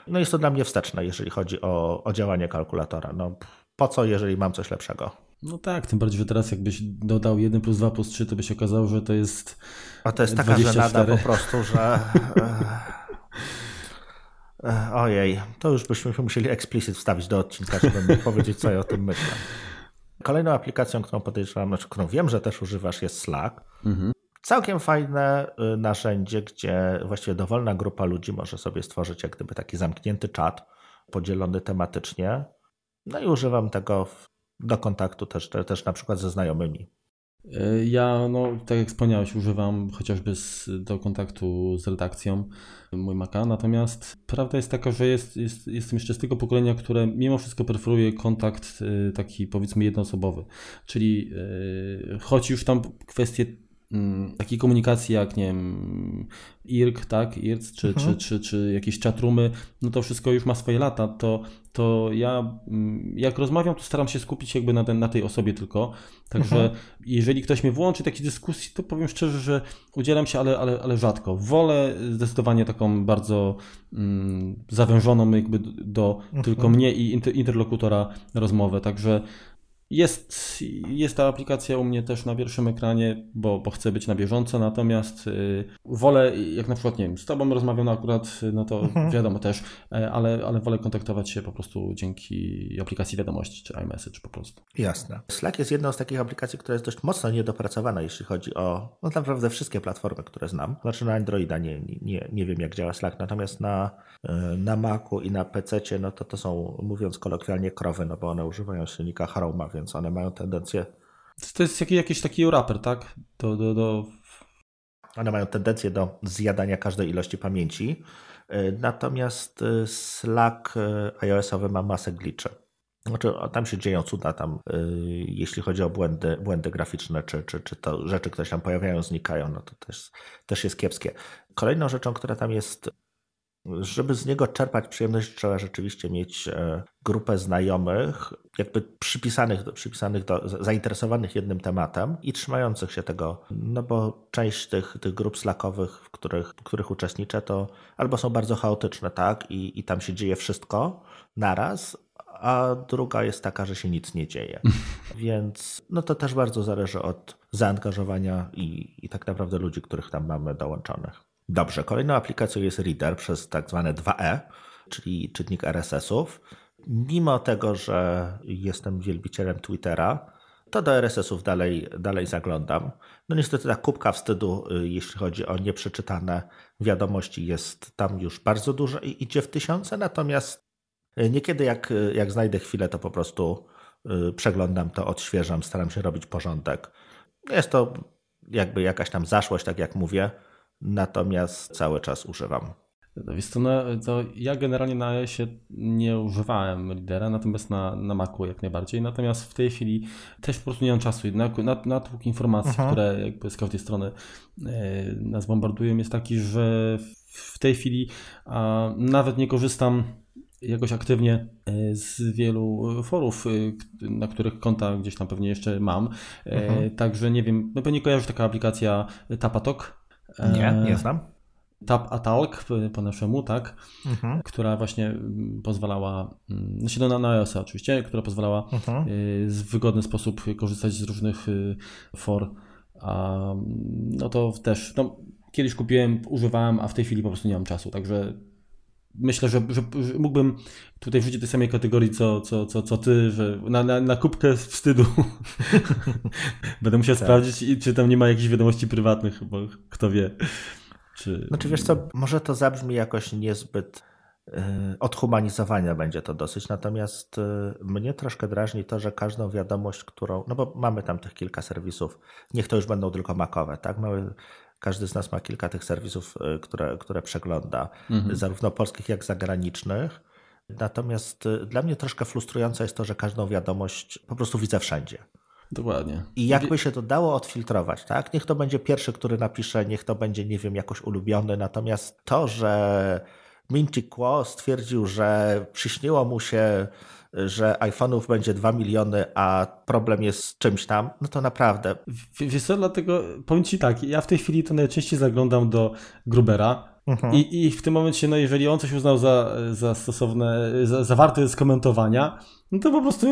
No jest to dla mnie wsteczne, jeżeli chodzi o, o działanie kalkulatora. No, po co, jeżeli mam coś lepszego? No tak, tym bardziej, że teraz jakbyś dodał 1 plus 2 plus 3, to by się okazało, że to jest. A to jest taka 24. żenada po prostu, że. <laughs> Ojej, to już byśmy musieli explicit wstawić do odcinka, żeby powiedzieć, co ja o tym myślę. Kolejną aplikacją, którą podejrzewam, znaczy, którą wiem, że też używasz, jest Slack. Mhm. Całkiem fajne y, narzędzie, gdzie właściwie dowolna grupa ludzi może sobie stworzyć jak gdyby taki zamknięty czat, podzielony tematycznie. No i używam tego do kontaktu też, też na przykład ze znajomymi. E, ja, no, tak jak wspomniałeś, używam chociażby z, do kontaktu z redakcją mój Maca, natomiast prawda jest taka, że jest, jest, jestem jeszcze z tego pokolenia, które mimo wszystko preferuje kontakt e, taki powiedzmy jednoosobowy, czyli e, choć już tam kwestie Mm, takiej komunikacji jak, nie wiem, IRC, tak, IRC, czy, mhm. czy, czy, czy jakieś chatrumy, no to wszystko już ma swoje lata, to, to ja mm, jak rozmawiam, to staram się skupić jakby na, ten, na tej osobie tylko, także mhm. jeżeli ktoś mnie włączy takiej dyskusji, to powiem szczerze, że udzielam się, ale, ale, ale rzadko. Wolę zdecydowanie taką bardzo mm, zawężoną jakby do mhm. tylko mnie i interlokutora rozmowę, także Jest, jest ta aplikacja u mnie też na pierwszym ekranie, bo, bo chcę być na bieżąco, natomiast y, wolę, jak na przykład, nie wiem, z Tobą rozmawiam akurat, no to mhm. wiadomo też, e, ale, ale wolę kontaktować się po prostu dzięki aplikacji wiadomości czy iMessage po prostu. Jasne. Slack jest jedną z takich aplikacji, która jest dość mocno niedopracowana, jeśli chodzi o no naprawdę wszystkie platformy, które znam. Znaczy na Androida nie, nie, nie wiem jak działa Slack, natomiast na, e, na Macu i na PC no to to są, mówiąc kolokwialnie, krowy, no bo one używają silnika Chroma, więc one mają tendencję. To jest jakiś, jakiś taki wrapper, tak? Do, do, do... One mają tendencję do zjadania każdej ilości pamięci. E, natomiast e, Slack e, iOS-owy ma masę glitchy. Znaczy, tam się dzieją cuda, tam, jeśli chodzi o błędy, błędy graficzne, czy, czy, czy to rzeczy, które się pojawiają, znikają, no to też, też jest kiepskie. Kolejną rzeczą, która tam jest żeby z niego czerpać przyjemność, trzeba rzeczywiście mieć e, grupę znajomych, jakby przypisanych, przypisanych do, zainteresowanych jednym tematem i trzymających się tego, no bo część tych, tych grup slackowych, w których, w których uczestniczę, to albo są bardzo chaotyczne, tak, i, i tam się dzieje wszystko naraz, a druga jest taka, że się nic nie dzieje. <laughs> Więc no to też bardzo zależy od zaangażowania i, i tak naprawdę ludzi, których tam mamy dołączonych. Dobrze, kolejną aplikacją jest Reader przez tak zwane 2E, czyli czytnik RSS-ów. Mimo tego, że jestem wielbicielem Twittera, to do RSS-ów dalej, dalej zaglądam. No niestety ta kubka wstydu, y, jeśli chodzi o nieprzeczytane wiadomości, jest tam już bardzo dużo i idzie w tysiące, natomiast y, niekiedy jak, y, jak znajdę chwilę, to po prostu przeglądam to, odświeżam, staram się robić porządek. Jest to jakby jakaś tam zaszłość, tak jak mówię, natomiast cały czas używam. No, wiesz to, to ja generalnie na iOSie nie używałem lidera, natomiast na, na Macu jak najbardziej. Natomiast w tej chwili też po prostu nie mam czasu. Na, natłok informacji, uh-huh. które jakby z każdej strony e, nas bombardują jest taki, że w tej chwili a, nawet nie korzystam jakoś aktywnie e, z wielu forów, e, na których konta gdzieś tam pewnie jeszcze mam. Uh-huh. Także nie wiem, no pewnie kojarzysz taka aplikacja Tapatok, nie, nie znam. Tap Atalk po naszemu, tak, mhm. która właśnie mm, pozwalała, mm, znaczy no na, iOS oczywiście, która pozwalała mhm. Y, w wygodny sposób korzystać z różnych y, for, a, no to też, no, kiedyś kupiłem, używałem, a w tej chwili po prostu nie mam czasu, także myślę, że, że, że mógłbym tutaj wrzucić tej samej kategorii co, co, co, co ty, że na, na, na kubkę wstydu <laughs> będę musiał tak. sprawdzić, czy tam nie ma jakichś wiadomości prywatnych, bo kto wie. Czy... Znaczy wiesz co, może to zabrzmi jakoś niezbyt yy, odhumanizowania będzie to dosyć, natomiast yy, mnie troszkę drażni to, że każdą wiadomość, którą, no bo mamy tam tych kilka serwisów, niech to już będą tylko makowe, tak? Mamy każdy z nas ma kilka tych serwisów, y, które, które przegląda, mhm. zarówno polskich, jak zagranicznych. Natomiast y, dla mnie troszkę frustrujące jest to, że każdą wiadomość po prostu widzę wszędzie. Dokładnie. I jakby się to dało odfiltrować, tak? Niech to będzie pierwszy, który napisze, niech to będzie, nie wiem, jakoś ulubiony. Natomiast to, że Minci Quo stwierdził, że przyśniło mu się że iPhone'ów będzie 2 miliony, a problem jest z czymś tam, no to naprawdę. Wiesz co, dlatego powiem Ci tak, ja w tej chwili to najczęściej zaglądam do Grubera, mhm. I, I w tym momencie, no jeżeli on coś uznał za, za stosowne, za, za warte skomentowania, no to po prostu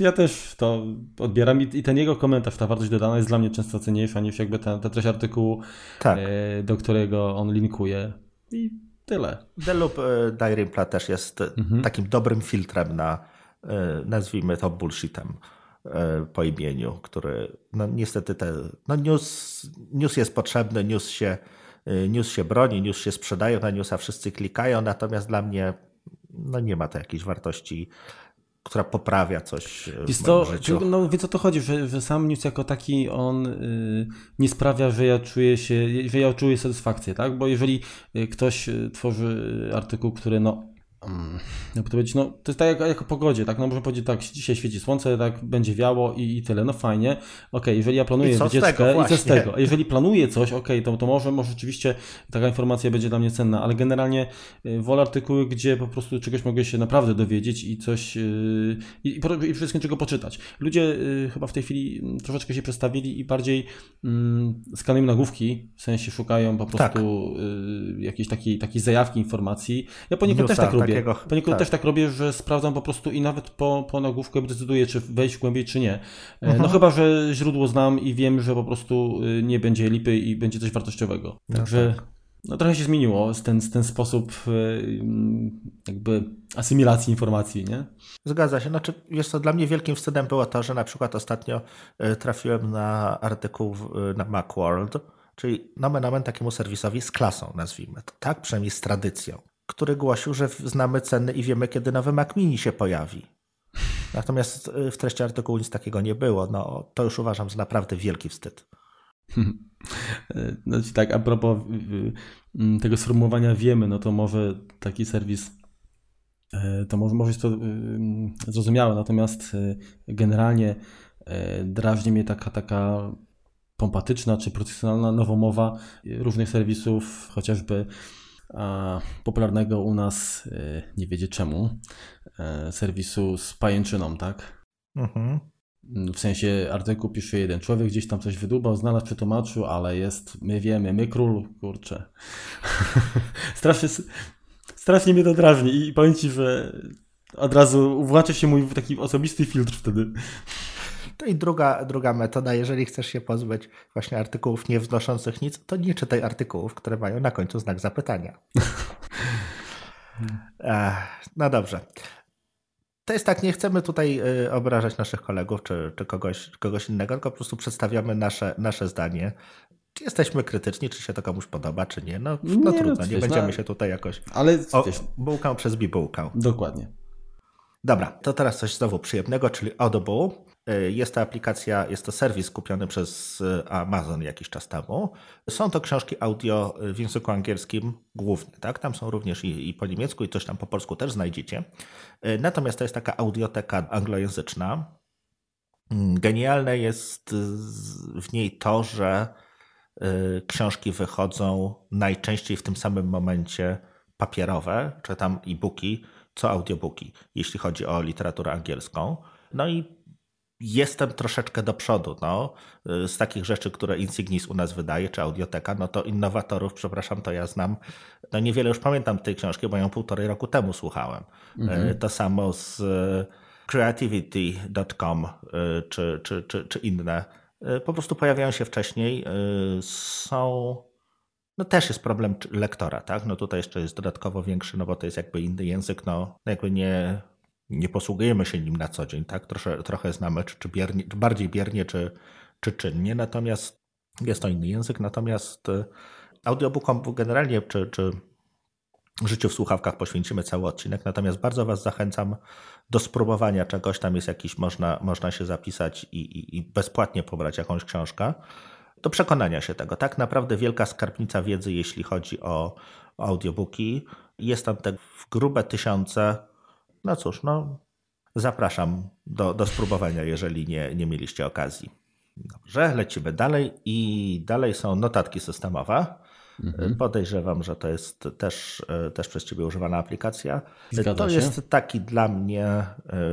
ja też to odbieram i, i ten jego komentarz, ta wartość dodana jest dla mnie często cenniejsza niż jakby ta, ta treść artykułu, tak. e, do którego on linkuje. I Tyle. Deloop e, Dairympla też jest mhm. takim dobrym filtrem na, e, nazwijmy to bullshitem e, po imieniu, który no niestety te, no news, news jest potrzebny, news się, news się broni, news się sprzedają, na newsa wszyscy klikają, natomiast dla mnie no nie ma to jakiejś wartości która poprawia coś w to, życiu. No wie co to chodzi, że, że sam news jako taki on y, nie sprawia, że ja czuję się, że ja czuję satysfakcję, tak? Bo jeżeli y, ktoś y, tworzy artykuł, który no Mm, jak to powiedzieć, no to jest tak jak, jak o pogodzie, tak, no można powiedzieć tak, dzisiaj świeci słońce, tak, będzie wiało i, i tyle, no fajnie, okej, okay, jeżeli ja planuję wycieczkę i co z tego, jeżeli planuję coś, okej, okay, to, to może, może rzeczywiście taka informacja będzie dla mnie cenna, ale generalnie y, wolę artykuły, gdzie po prostu czegoś mogę się naprawdę dowiedzieć i coś, yy, i, i przede wszystkim czego poczytać. Ludzie yy, chyba w tej chwili mm, troszeczkę się przestawili i bardziej yy, skanują nagłówki, w sensie szukają po prostu tak. yy, jakiejś takiej, takiej zajawki informacji, ja poniekąd też tak robię, takiego, poniekąd tak. też tak robię, że sprawdzam po prostu i nawet po, po nagłówku decyduję, czy wejść głębiej, czy nie. No mhm. chyba, że źródło znam i wiem, że po prostu y, nie będzie lipy i będzie coś wartościowego. No Także no, tak. no trochę się zmieniło ten, ten sposób y, jakby asymilacji informacji, nie? Zgadza się. Znaczy, wiesz co, dla mnie wielkim wstydem było to, że na przykład ostatnio y, trafiłem na artykuł na Macworld, czyli nomen omen takiemu serwisowi z klasą, nazwijmy to, tak? Przynajmniej z tradycją, który głosił, że znamy ceny i wiemy, kiedy nowy Mac Mini się pojawi. Natomiast y, w treści artykułu nic takiego nie było. No, to już uważam za naprawdę wielki wstyd. <laughs> No tak, a propos y, y, tego sformułowania wiemy, no to może taki serwis to może, może jest to zrozumiałe, natomiast generalnie drażni mnie taka, taka pompatyczna czy profesjonalna nowomowa różnych serwisów, chociażby popularnego u nas, e, nie wiedzie czemu, e, serwisu z pajęczyną, tak? Mhm. W sensie artykuł pisze jeden człowiek, gdzieś tam coś wydubał, znalazł, przetłumaczył, ale jest, my wiemy, my król, kurczę. <laughs> strasznie, strasznie mnie to drażni i powiem Ci, że od razu włącza się mój taki osobisty filtr wtedy. To i druga, druga metoda, jeżeli chcesz się pozbyć właśnie artykułów nie wnoszących nic, to nie czytaj artykułów, które mają na końcu znak zapytania. <laughs> no dobrze. To jest tak, nie chcemy tutaj y, obrażać naszych kolegów czy, czy kogoś, kogoś innego, tylko po prostu przedstawiamy nasze, nasze zdanie. Czy jesteśmy krytyczni, czy się to komuś podoba, czy nie. No, no nie, trudno, no, nie będziemy no, się tutaj jakoś ale, o, bułką przez bibułkę. Dokładnie. Dobra, to teraz coś znowu przyjemnego, czyli Audible. Y, jest to aplikacja, jest to serwis kupiony przez y, Amazon jakiś czas temu. Są to książki audio w języku angielskim głównie, tak? Tam są również i, i po niemiecku, i coś tam po polsku też znajdziecie. Y, natomiast to jest taka audioteka anglojęzyczna. Mm, genialne jest w niej to, że książki wychodzą najczęściej w tym samym momencie papierowe, czy tam e-booki, co audiobooki, jeśli chodzi o literaturę angielską. No i jestem troszeczkę do przodu. No. Z takich rzeczy, które Insignis u nas wydaje, czy Audioteka, no to innowatorów, przepraszam, to ja znam. No niewiele już pamiętam tej książki, bo ją półtorej roku temu słuchałem. Mhm. To samo z e, creativity.com czy, czy, czy, czy inne. Po prostu pojawiają się wcześniej. Są. No też jest problem lektora, tak? No tutaj jeszcze jest dodatkowo większy, no bo to jest jakby inny język, no jakby nie nie posługujemy się nim na co dzień, tak? Trosze, trochę znamy, czy, czy, biernie, czy bardziej biernie, czy, czy czynnie, natomiast jest to inny język, natomiast y, audiobookom generalnie, czy, czy życiu w słuchawkach poświęcimy cały odcinek, natomiast bardzo Was zachęcam do spróbowania czegoś, tam jest jakiś, można, można się zapisać i, i, i bezpłatnie pobrać jakąś książkę, do przekonania się tego. Tak naprawdę wielka skarbnica wiedzy, jeśli chodzi o, o audiobooki. Jest tam te grube tysiące no cóż, no zapraszam do, do spróbowania, jeżeli nie, nie mieliście okazji. Dobrze, lecimy dalej i dalej są notatki systemowe. Mhm. Podejrzewam, że to jest też, też przez Ciebie używana aplikacja. Zgadza to się. jest taki dla mnie, e,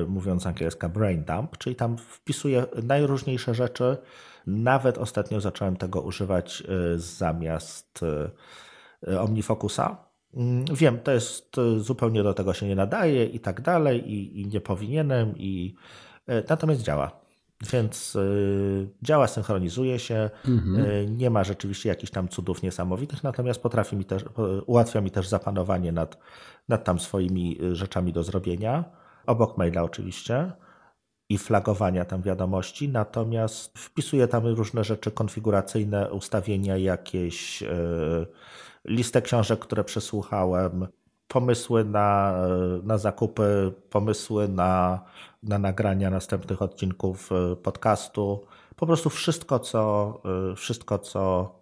mówiąc angielska, brain dump, czyli tam wpisuję najróżniejsze rzeczy. Nawet ostatnio zacząłem tego używać e, zamiast e, OmniFocusa wiem, to jest zupełnie do tego się nie nadaje i tak dalej, i, i nie powinienem, i e, natomiast działa. Więc y, działa, synchronizuje się, mhm. y, nie ma rzeczywiście jakichś tam cudów niesamowitych, natomiast potrafi mi też, ułatwia mi też zapanowanie nad, nad tam swoimi rzeczami do zrobienia, obok maila oczywiście i flagowania tam wiadomości, natomiast wpisuję tam różne rzeczy konfiguracyjne, ustawienia jakieś, y, listę książek, które przesłuchałem, pomysły na, na zakupy, pomysły na, na nagrania następnych odcinków e, podcastu. Po prostu wszystko, co, e, wszystko, co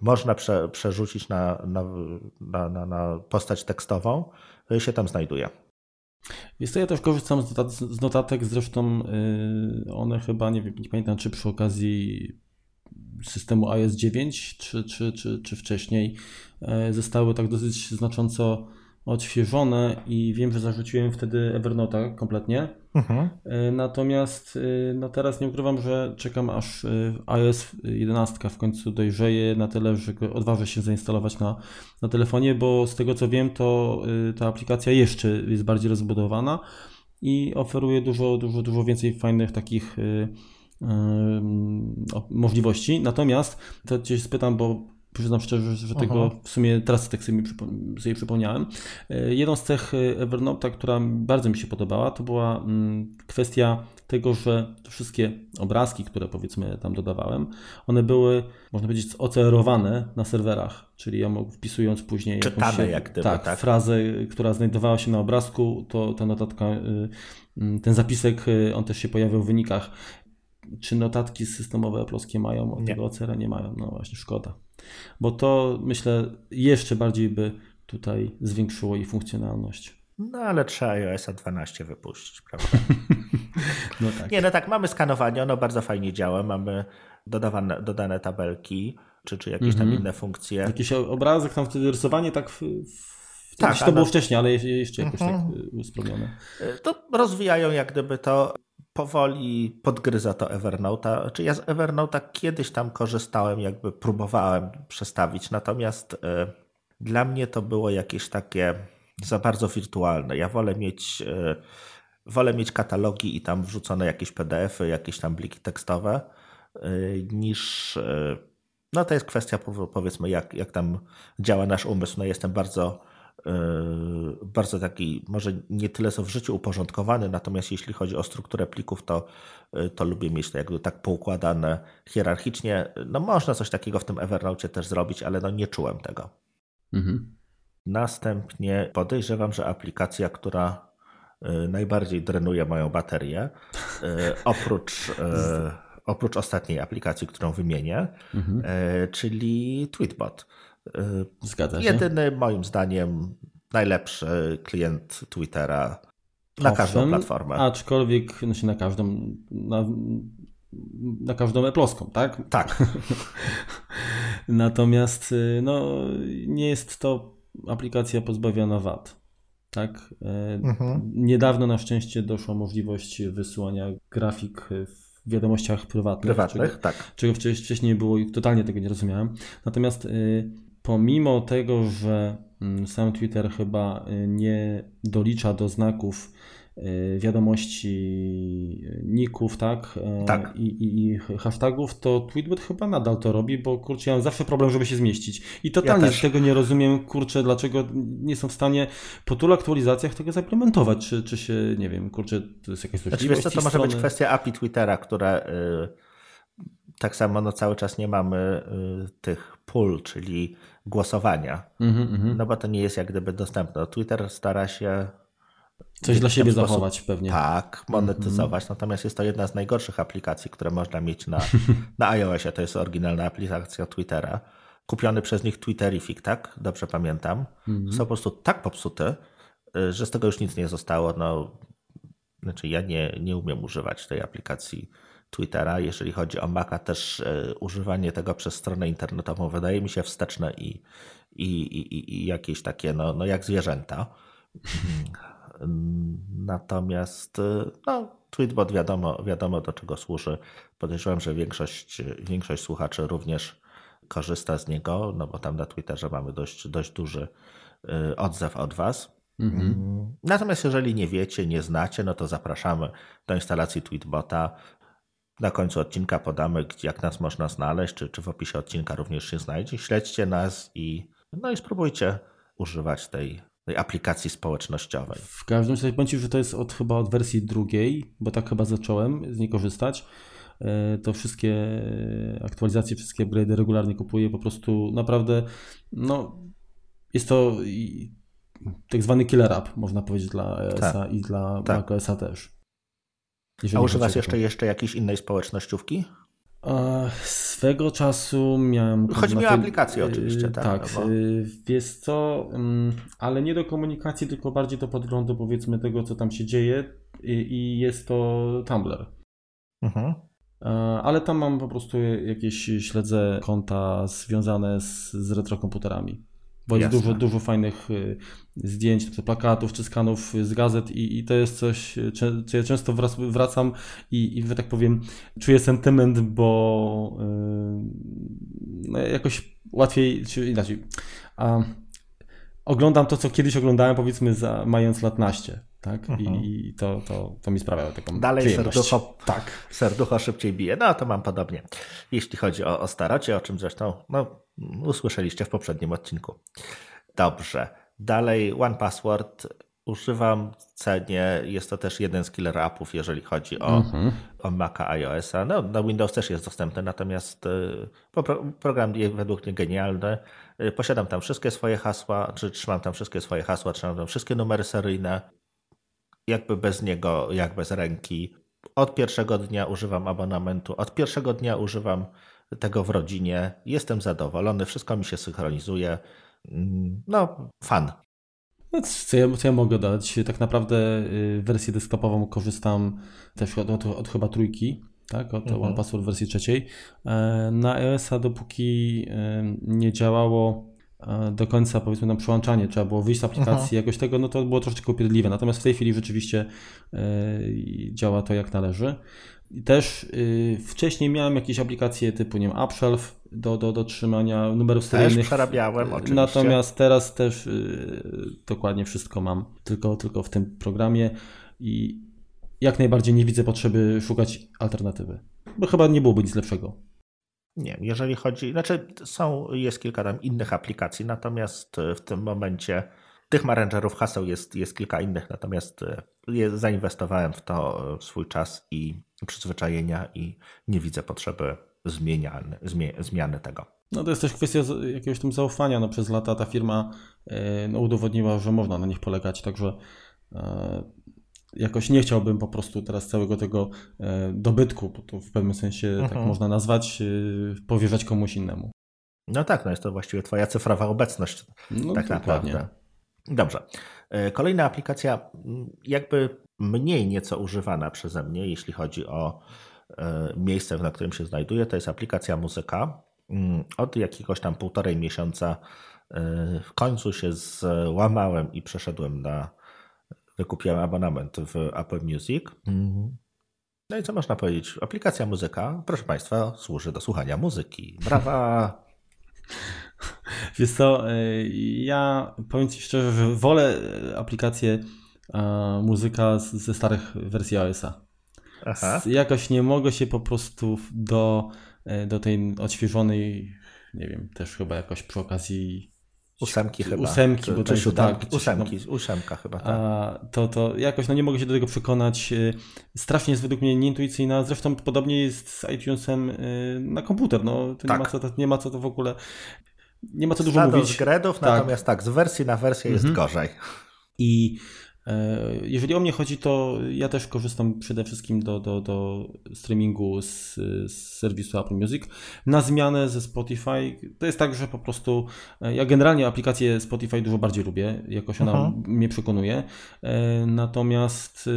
można prze, przerzucić na, na, na, na postać tekstową, e, się tam znajduje. Jest to ja też korzystam z notatek, zresztą one chyba, nie wiem, nie pamiętam czy przy okazji systemu iOS 9 czy, czy, czy, czy wcześniej e, zostały tak dosyć znacząco odświeżone i wiem, że zarzuciłem wtedy Evernote kompletnie. Mhm. E, natomiast e, no teraz nie ukrywam, że czekam aż iOS 11 w końcu dojrzeje na tyle, że odważę się zainstalować na, na telefonie, bo z tego co wiem, to ta aplikacja jeszcze jest bardziej rozbudowana i oferuje dużo, dużo, dużo więcej fajnych takich możliwości. Natomiast to Cię spytam, bo przyznam szczerze, że tego w sumie teraz tak sobie, sobie przypomniałem. E, jedną z cech Evernote, która bardzo mi się podobała, to była mm, kwestia tego, że wszystkie obrazki, które powiedzmy tam dodawałem, one były, można powiedzieć, ocerowane na serwerach, czyli ja mógł wpisując później Czytane jakąś, jak gdyby, tak, tak, frazę, która znajdowała się na obrazku, to ta notatka, y, mm, ten zapisek, y, on też się pojawiał w wynikach. Czy notatki systemowe polskie mają, od tego OCR nie mają? No właśnie, szkoda bo to myślę jeszcze bardziej by tutaj zwiększyło jej funkcjonalność. No ale trzeba iOS 12 wypuścić, prawda? <laughs> no tak. Nie, no tak, mamy skanowanie, ono bardzo fajnie działa, mamy dodawane, dodane tabelki, czy, czy jakieś tam mhm. inne funkcje. Jakiś obrazek, tam wtedy rysowanie tak w, w tak, to było wcześniej, ale jeszcze jakoś tak mhm. tak usprawnione. To rozwijają jak gdyby to powoli podgryza to Evernote'a. Czy ja z Evernote'a kiedyś tam korzystałem, jakby próbowałem przestawić, natomiast y, dla mnie to było jakieś takie za bardzo wirtualne. Ja wolę mieć, y, wolę mieć katalogi i tam wrzucone jakieś PDFy, jakieś tam bliki tekstowe, y, niż. No to jest kwestia, powiedzmy, jak, jak tam działa nasz umysł. No jestem bardzo bardzo taki, może nie tyle co w życiu uporządkowany, natomiast jeśli chodzi o strukturę plików, to, yy, to lubię mieć to jakby tak poukładane hierarchicznie. No można coś takiego w tym Evernote też zrobić, ale no nie czułem tego. Mhm. Następnie podejrzewam, że aplikacja, która yy, najbardziej drenuje moją baterię, oprócz, oprócz ostatniej aplikacji, którą wymienię, mhm. czyli Tweetbot. Zgadza się. Jedyny, moim zdaniem, najlepszy klient Twittera na Owszem, każdą platformę. Aczkolwiek znaczy na każdą, na, na każdą eploską, tak? Tak. <laughs> Natomiast y, no, nie jest to aplikacja pozbawiona wad. Tak? E, mhm. Niedawno na szczęście doszła możliwość wysyłania grafik w wiadomościach prywatnych. Prywatnych, czego, tak. Czego wcześniej nie było i totalnie tego nie rozumiałem. Natomiast y, pomimo tego, że mm, sam Twitter chyba y, nie dolicza do znaków y, wiadomości y, ników, tak? tak. I, i, I, hashtagów, to Tweetbot chyba nadal to robi, bo kurczę, ja mam zawsze problem, żeby się zmieścić. I totalnie ja tego nie rozumiem, kurczę, dlaczego nie są w stanie po tylu aktualizacjach tego zaimplementować. Czy, czy się, nie wiem, kurczę, to jest jakaś znaczy, wiesz, to, to może być kwestia API Twittera, które yy, tak samo no, cały czas nie mamy yy, tych pull, czyli głosowania. Mm -hmm. No bo to nie jest jak gdyby dostępne. Twitter stara się Coś dla siebie sposób, zachować pewnie. Tak, monetyzować. Mm -hmm. Natomiast jest to jedna z najgorszych aplikacji, które można mieć na, <laughs> na iOSie. To jest oryginalna aplikacja Twittera. Kupiony przez nich Twitterific, tak? Dobrze pamiętam. Mm -hmm. Są po prostu tak popsuty, y, że z tego już nic nie zostało. No, znaczy ja nie, nie umiem używać tej aplikacji Twittera. Jeżeli chodzi o Maca, też e, używanie tego przez stronę internetową wydaje mi się wsteczne i, i, i, i jakieś takie, no, no jak zwierzęta. Natomiast e, no, Tweetbot wiadomo, wiadomo do czego służy. Podejrzewam, że większość, większość słuchaczy również korzysta z niego, no bo tam na Twitterze mamy dość, dość duży e, odzew od Was. Mhm. Mm, natomiast jeżeli nie wiecie, nie znacie, no to zapraszamy do instalacji Tweetbota. Na końcu odcinka podamy, jak nas można znaleźć, czy, czy w opisie odcinka również się znajdzie. Śledźcie nas i, no i spróbujcie używać tej, tej aplikacji społecznościowej. W każdym razie Ci, że to jest od, chyba od wersji drugiej, bo tak chyba zacząłem z niej korzystać. E, to wszystkie aktualizacje, wszystkie upgrade regularnie kupuję. Po prostu naprawdę, no, jest to tak zwany killer app, można powiedzieć, dla ESA tak, i dla tak. macOSa też. A używasz jeszcze, jeszcze jakiejś innej społecznościówki? Swego czasu miałem. Chodzi mi o aplikację oczywiście, tak. Tak, no bo... Y, wiesz co, mm, ale nie do komunikacji, tylko bardziej do podglądu powiedzmy tego, co tam się dzieje i jest to Tumblr. Mhm. Ale tam mam po prostu jakieś, śledzę konta związane z, z retrokomputerami. Bo jest dużo, dużo fajnych y, zdjęć, czy plakatów, czy skanów z gazet i, i to jest coś, co ja często wracam i, i tak powiem, czuję sentyment, bo yy, no jakoś łatwiej, czy inaczej, a, oglądam to, co kiedyś oglądałem, powiedzmy, za, mając lat naście. Tak? Mhm. I to, to, to mi sprawia taką Dalej serducho, tak. serducho szybciej bije. No to mam podobnie. Jeśli chodzi o, o starocie, o czym zresztą no, usłyszeliście w poprzednim odcinku. Dobrze. Dalej One Password używam, cenię. Jest to też jeden z killer appów, jeżeli chodzi o, mhm. o Maca iOS-a. No, na Windows też jest dostępny, natomiast y, program jest według mnie genialny. Y, posiadam tam wszystkie swoje hasła, czy trzymam tam wszystkie swoje hasła, trzymam tam wszystkie numery seryjne. Jakby bez niego, jak bez ręki. Od pierwszego dnia używam abonamentu, od pierwszego dnia używam tego w rodzinie. Jestem zadowolony, wszystko mi się synchronizuje. Mm, no, fan. No, co, ja, co ja mogę dać? Tak naprawdę y, wersję desktopową korzystam też od, od, od chyba trójki, tak? Od mhm. One Password wersji trzeciej. E, na iOS-a dopóki nie działało e, do końca powiedzmy nam przełączanie, trzeba było wyjść z aplikacji Aha. jakoś tego, no to było troszeczkę upierdliwe. Natomiast w tej chwili rzeczywiście e, działa to jak należy. Też y, wcześniej miałem jakieś aplikacje typu, nie wiem, UpShelf do, do, do trzymania numerów seryjnych. Też przerabiałem oczywiście. Natomiast teraz też y, dokładnie wszystko mam tylko, tylko w tym programie i jak najbardziej nie widzę potrzeby szukać alternatywy, bo chyba nie byłoby nic lepszego. Nie, jeżeli chodzi, znaczy są, jest kilka tam innych aplikacji, natomiast w tym momencie tych managerów haseł jest, jest kilka innych, natomiast e, zainwestowałem w to e, swój czas i przyzwyczajenia i nie widzę potrzeby zmiany, zmiany tego. No to jest też kwestia jakiegoś tam zaufania. No przez lata ta firma e, no, udowodniła, że można na nich polegać, także jakoś nie chciałbym po prostu teraz całego tego dobytku, bo to w pewnym sensie tak mhm. tak można nazwać, powierzać komuś innemu. No tak, no jest to właściwie twoja cyfrowa obecność. No, tak dokładnie. naprawdę. Dobrze. E, kolejna aplikacja, jakby mniej nieco używana przeze mnie, jeśli chodzi o e, miejsce, na którym się znajduje, to jest aplikacja Muzyka. Mm, od jakiegoś tam półtorej miesiąca e, w końcu się złamałem i przeszedłem na, wykupiłem abonament w Apple Music. Mhm. No i co można powiedzieć? Aplikacja Muzyka, proszę Państwa, służy do słuchania muzyki. Brawa! <laughs> Wiesz co, e, ja powiem Ci szczerze, że wolę aplikację muzyka ze starych wersji iOS-a. Jakoś nie mogę się po prostu do, e, do tej odświeżonej, nie wiem, też chyba jakoś przy okazji Ósemki chyba. Ósemki, bo to tak, ósemki, no, ósemka chyba, tak. A, to, to jakoś no nie mogę się do tego przekonać. E, strasznie jest według mnie nieintuicyjna. Zresztą podobnie jest z iTunesem na komputer. No, to tak. nie, ma co, to, nie ma co to w ogóle nie ma co dużo Stado mówić. z Gredów, tak. natomiast tak, z wersji na wersję jest mhm. gorzej. I jeżeli o mnie chodzi, to ja też korzystam przede wszystkim do, do, do streamingu z, z, serwisu Apple Music. Na zmianę ze Spotify, to jest tak, że po prostu e, ja generalnie aplikację Spotify dużo bardziej lubię, jakoś ona uh-huh. mnie przekonuje. E, natomiast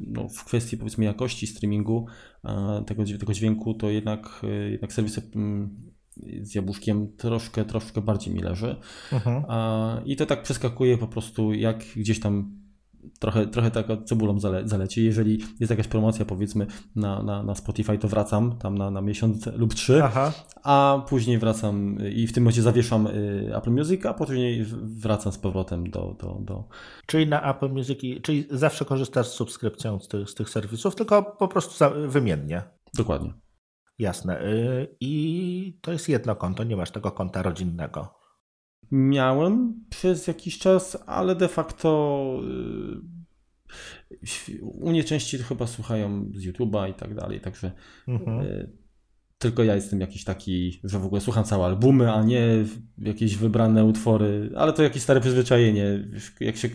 no, w kwestii powiedzmy jakości streamingu tego, tego dźwięku, to jednak, jednak serwisy z jabłuszkiem troszkę, troszkę bardziej mi leży. Mhm. I to tak przeskakuje po prostu jak gdzieś tam trochę, trochę tak cebulą zale, zaleci. Jeżeli jest jakaś promocja powiedzmy na, na, na Spotify, to wracam tam na, na miesiąc lub trzy, Aha. a później wracam i w tym momencie zawieszam y, Apple Music, a później wracam z powrotem do... do, do... Czyli na Apple Music, czyli zawsze korzystasz z subskrypcją z tych, z tych serwisów, tylko po prostu wymiennie. Dokładnie. Jasne. Y, I to jest jedno konto, nie masz tego konta rodzinnego. Miałem przez jakiś czas, ale de facto y, u mnie częściej chyba słuchają z YouTube'a i tak dalej, także mhm. Y, tylko ja jestem jakiś taki, że w ogóle słucham całe albumy, a nie jakieś wybrane utwory, ale to jakieś stare przyzwyczajenie. Jak, się,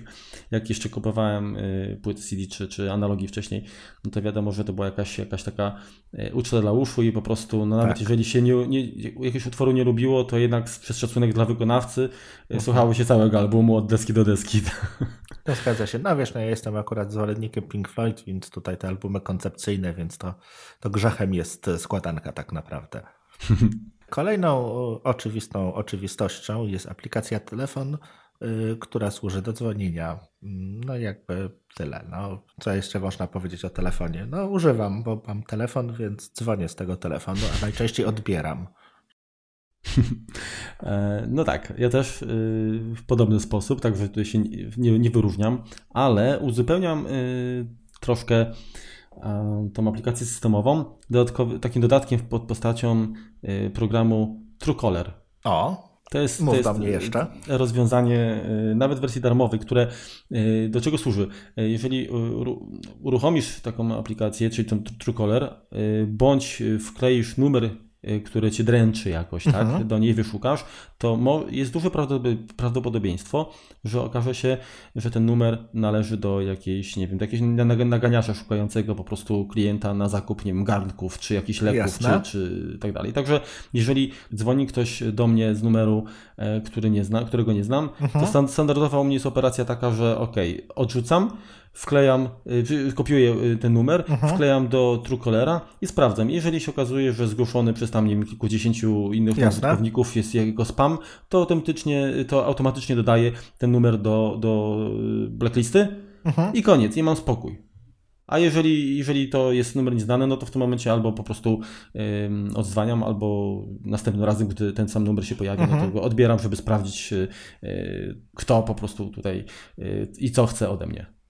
jak jeszcze kupowałem y, płyty CD czy, czy analogii wcześniej, no to wiadomo, że to była jakaś, jakaś taka y, uczta dla uszu i po prostu, no nawet tak. jeżeli się nie, nie, jakiegoś utworu nie lubiło, to jednak przez szacunek dla wykonawcy mhm. słuchało się całego albumu od deski do deski. <laughs> To zgadza się. No wiesz, no ja jestem akurat zwolennikiem Pink Floyd, więc tutaj te albumy koncepcyjne, więc to, to grzechem jest składanka tak naprawdę. <laughs> Kolejną oczywistą oczywistością jest aplikacja telefon, Y, która służy do dzwonienia. No jakby tyle. No, co jeszcze można powiedzieć o telefonie? No używam, bo mam telefon, więc dzwonię z tego telefonu, a najczęściej odbieram. <laughs> E, no tak, ja też y, w podobny sposób, także tutaj się nie, nie wyróżniam, ale uzupełniam y, troszkę e, tą aplikację systemową takim dodatkiem pod postacią programu Truecaller. O, to jest, Mów to jest jeszcze. rozwiązanie y, nawet wersji darmowej, które y, do czego służy? Y, jeżeli uruchomisz taką aplikację, czyli ten Truecaller, bądź wkleisz numer Y, które cię dręczy jakoś, tak, mhm. do niej wyszukasz, to jest duże prawdopodobieństwo, że okaże się, że ten numer należy do jakiejś, nie wiem, do jakiegoś naganiacza szukającego po prostu klienta na zakup, nie wiem, garnków, czy jakichś leków, czy, czy tak dalej. Także jeżeli dzwoni ktoś do mnie z numeru, e, który nie zna, którego nie znam, mhm. to standardowa u mnie jest operacja taka, że ok, odrzucam, wklejam, y, kopiuję y, ten numer, mhm. wklejam do Truecollera i sprawdzam. Jeżeli się okazuje, że zgłoszony przez tam nie wiem, kilkudziesięciu innych użytkowników jest jego spam, to automatycznie, to automatycznie dodaje ten numer do, do blacklisty mhm. i koniec, i mam spokój. A jeżeli, jeżeli to jest numer nieznany, no to w tym momencie albo po prostu um, odzwaniam, albo następnym razem, gdy ten sam numer się pojawi, mhm. no to mhm. go odbieram, żeby sprawdzić, y, kto po prostu tutaj y, i co chce ode mnie.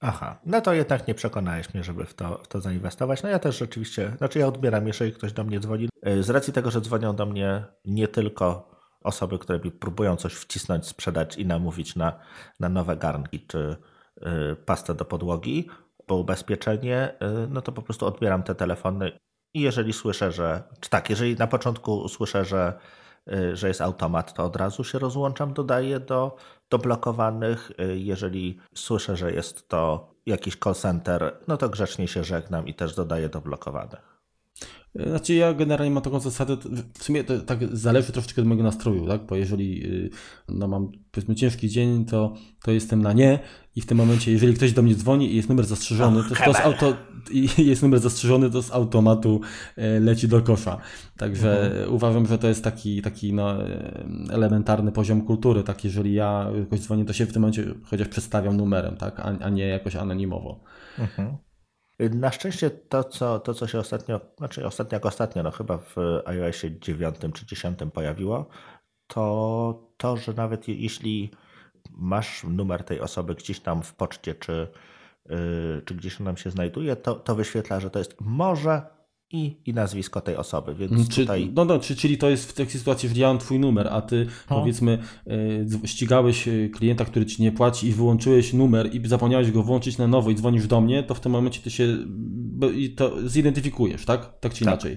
Aha, no to jednak nie przekonałeś mnie, żeby w to, w to zainwestować. No ja też rzeczywiście, znaczy ja odbieram, jeżeli ktoś do mnie dzwoni. Y, z racji tego, że dzwonią do mnie nie tylko osoby, które mi próbują coś wcisnąć, sprzedać i namówić na, na nowe garnki czy y, pastę do podłogi, po ubezpieczenie, y, no to po prostu odbieram te telefony i jeżeli słyszę, że, czy tak, jeżeli na początku słyszę, że że jest automat, to od razu się rozłączam, dodaję do, do blokowanych. Y, jeżeli słyszę, że jest to jakiś call center, no to grzecznie się żegnam i też dodaję do blokowanych. Znaczy ja generalnie mam taką zasadę, w sumie to tak zależy troszeczkę od mojego nastroju, tak? Bo jeżeli y, no, mam powiedzmy ciężki dzień, to, to jestem na nie i w tym momencie, jeżeli ktoś do mnie dzwoni i jest numer zastrzeżony, to, to z auto, <laughs> jest numer zastrzeżony, to z automatu e, leci do kosza. Także mhm. uważam, że to jest taki, taki no, e, elementarny poziom kultury, tak? Jeżeli ja kogoś dzwonię, to się w tym momencie chociaż przedstawiam numerem, tak? A, a nie jakoś anonimowo. Mhm. Na szczęście to co, to, co się ostatnio, znaczy ostatnio jak ostatnio, no chyba w iOSie 9 czy 10 pojawiło, to to, że nawet jeśli masz numer tej osoby gdzieś tam w poczcie, czy, yy, czy gdzieś on nam się znajduje, to, to wyświetla, że to jest może i, i nazwisko tej osoby. Więc czy, tutaj... no, no, czy, czyli to jest w takiej sytuacji, że ja mam twój numer, a ty no. powiedzmy e, ścigałeś e, klienta, który ci nie płaci i wyłączyłeś numer i zapomniałeś go włączyć na nowo i dzwonisz do mnie, to w tym momencie ty się to zidentyfikujesz, tak? Tak czy tak. inaczej.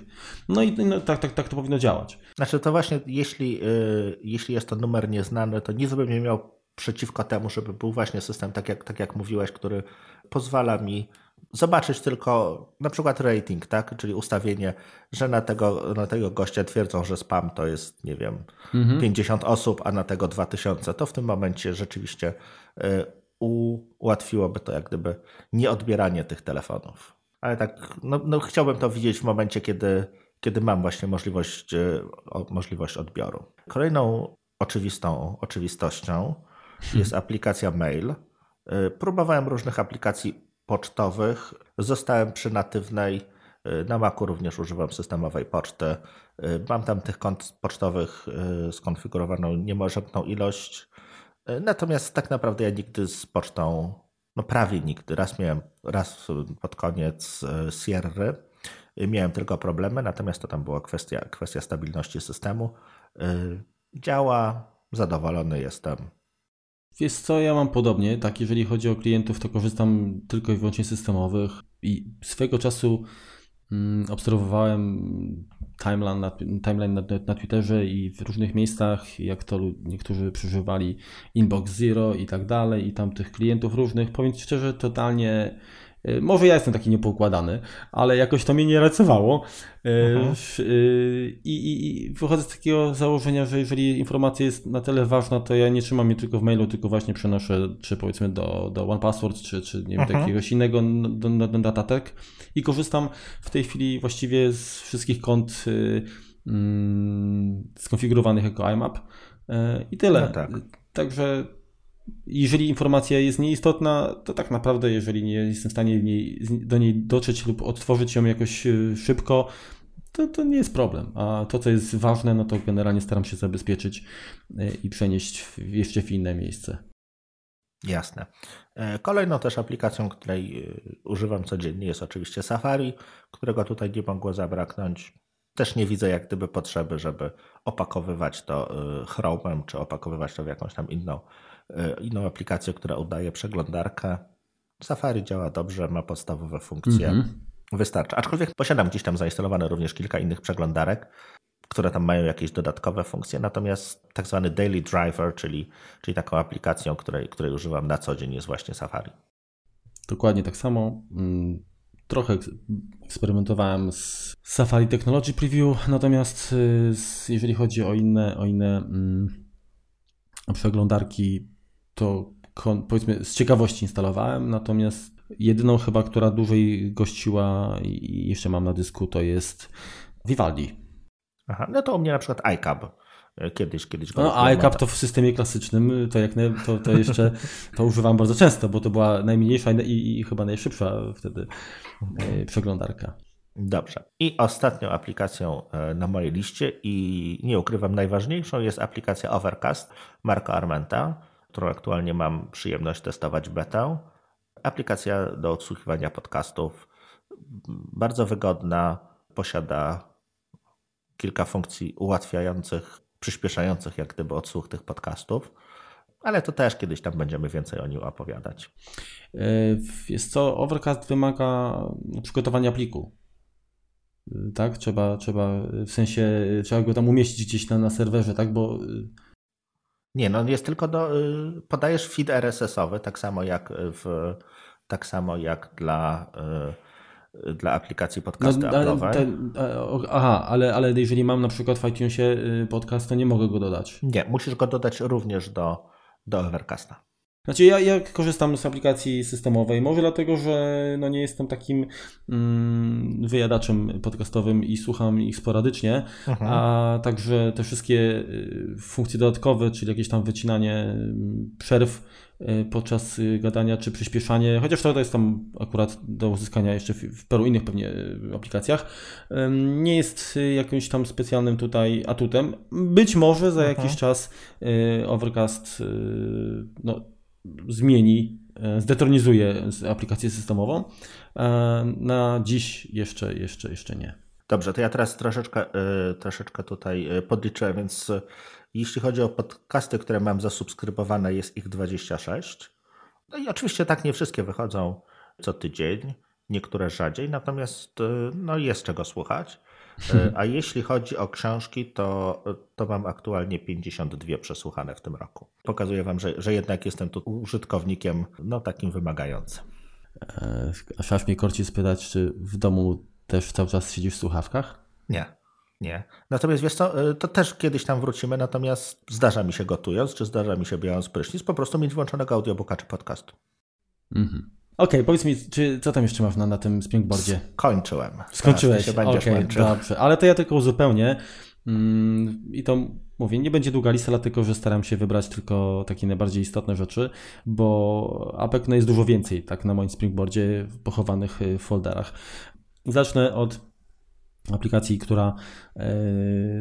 No i no, tak, tak, tak to powinno działać. Znaczy to właśnie, jeśli, yy, jeśli jest to numer nieznany, to nic bym nie miał przeciwko temu, żeby był właśnie system, tak jak, tak jak mówiłeś, który pozwala mi zobaczyć tylko na przykład rating, tak? czyli ustawienie, że na tego, na tego gościa twierdzą, że spam to jest, nie wiem, mhm. 50 osób, a na tego 2000, to w tym momencie rzeczywiście y, ułatwiłoby to jak gdyby nieodbieranie tych telefonów. Ale tak, no, no chciałbym to widzieć w momencie, kiedy, kiedy mam właśnie możliwość, y, możliwość odbioru. Kolejną oczywistą oczywistością jest aplikacja mail. Y, próbowałem różnych aplikacji pocztowych. Zostałem przy natywnej. Y, na Macu również używam systemowej poczty. Y, mam tam tych kont pocztowych y, skonfigurowaną niemożebną ilość. Natomiast tak naprawdę ja nigdy z pocztą, no prawie nigdy, raz miałem, raz pod koniec Sierry, miałem tylko problemy, natomiast to tam była kwestia, kwestia stabilności systemu. Działa, zadowolony jestem. Wiesz co, ja mam podobnie, tak jeżeli chodzi o klientów, to korzystam tylko i wyłącznie systemowych. I swego czasu mm, obserwowałem timeline, na, timeline na, na Twitterze i w różnych miejscach, jak to niektórzy przeżywali Inbox Zero i tak dalej i tam tych klientów różnych, powiem szczerze, totalnie może ja jestem taki niepoukładany, ale jakoś to mnie nie racowało. Y, mhm. y, I, i, I wychodzę z takiego założenia, że jeżeli informacja jest na tyle ważna, to ja nie trzymam jej tylko w mailu, tylko właśnie przenoszę, czy powiedzmy do, do OnePassword, czy, czy nie wiem, mhm. jakiegoś innego do, do, do datatek i korzystam w tej chwili właściwie z wszystkich kont mm, skonfigurowanych jako IMAP i tyle. No tak. Także jeżeli informacja jest nieistotna, to tak naprawdę, jeżeli nie jestem w stanie do niej dotrzeć lub odtworzyć ją jakoś szybko, to, to nie jest problem. A to, co jest ważne, no to generalnie staram się zabezpieczyć i przenieść jeszcze w inne miejsce. Jasne. E, kolejną też aplikacją, której e, używam codziennie jest oczywiście Safari, którego tutaj nie mogło zabraknąć. Też nie widzę jak gdyby potrzeby, żeby opakowywać to e, Chrome'em, czy opakowywać to w jakąś tam inną, inną aplikację, która udaje przeglądarkę. Safari działa dobrze, ma podstawowe funkcje. Mm -hmm. Wystarczy. Aczkolwiek posiadam gdzieś tam zainstalowane również kilka innych przeglądarek, które tam mają jakieś dodatkowe funkcje. Natomiast tak zwany Daily Driver, czyli, czyli taką aplikacją, której, której używam na co dzień, jest właśnie Safari. Dokładnie tak samo. Mm, trochę eksperymentowałem z Safari Technology Preview, natomiast y, jeżeli chodzi o inne, o inne mm, przeglądarki, to powiedzmy z ciekawości instalowałem, natomiast jedyną chyba, która dłużej gościła i jeszcze mam na dysku, to jest Vivaldi. Aha, no to u mnie na przykład iCab. E, kiedyś, kiedyś go No, iCab to w systemie klasycznym, to jak to, to jeszcze to używam bardzo często, bo to była najmniejsza i, i chyba najszybsza wtedy e, przeglądarka. Dobrze. I ostatnią aplikacją e, na mojej liście i nie ukrywam najważniejszą jest aplikacja Overcast Marka Armenta, którą aktualnie mam przyjemność testować betę. Aplikacja do odsłuchiwania podcastów, bardzo wygodna, posiada kilka funkcji ułatwiających, przyspieszających jak gdyby odsłuch tych podcastów. Ale to też kiedyś tam będziemy więcej o nim opowiadać. E, jest co, Overcast wymaga przygotowania pliku. E, tak, trzeba, trzeba w sensie, trzeba go tam umieścić gdzieś na, na serwerze, tak, bo nie, no jest tylko do, y, podajesz feed RSS-owy, tak samo jak w, tak samo jak dla, y, dla aplikacji podcasty no, Apple'owej. aha, ale, ale jeżeli mam na przykład w iTunesie y, podcast, to nie mogę go dodać. Nie, musisz go dodać również do, do Overcasta. Znaczy ja, ja korzystam z aplikacji systemowej, może dlatego, że no nie jestem takim mm, wyjadaczem podcastowym i słucham ich sporadycznie, mhm. a także te wszystkie y, funkcje dodatkowe, czyli jakieś tam wycinanie mm, przerw y, podczas y, gadania, czy przyspieszanie, chociaż to jest tam akurat do uzyskania jeszcze w paru innych pewnie aplikacjach, nie jest jakimś tam specjalnym tutaj atutem. Być może za mhm. jakiś czas Overcast no, zmieni, e, zdetronizuje aplikację systemową. E, na dziś jeszcze, jeszcze, jeszcze nie. Dobrze, to ja teraz troszeczkę, e, troszeczkę tutaj podliczę, więc jeśli chodzi o podcasty, które mam zasubskrybowane, jest ich 26. No i oczywiście tak nie wszystkie wychodzą co tydzień, niektóre rzadziej, natomiast no, jest czego słuchać. E, a jeśli chodzi o książki, to, to mam aktualnie 52 przesłuchane w tym roku. Pokazuję Wam, że, że jednak jestem tu użytkownikiem no, takim wymagającym. E, aż mnie korci spytać, czy w domu też cały czas siedzisz w słuchawkach? Nie. Nie. Natomiast wiesz co, e, to też kiedyś tam wrócimy, natomiast zdarza mi się gotując, czy zdarza mi się biorąc prysznic, po prostu mieć włączonego audiobooka czy podcastu. Mhm. Okej, okay, powiedz mi, czy, co tam jeszcze masz na, na tym springboardzie? Skończyłem. Skończyłeś, okej, okay, dobrze. Ale to ja tylko uzupełnię mm, i to mówię, nie będzie długa lista, dlatego że staram się wybrać tylko takie najbardziej istotne rzeczy, bo APEC no, jest dużo więcej tak na moim springboardzie pochowanych w folderach. Zacznę od aplikacji, która, e,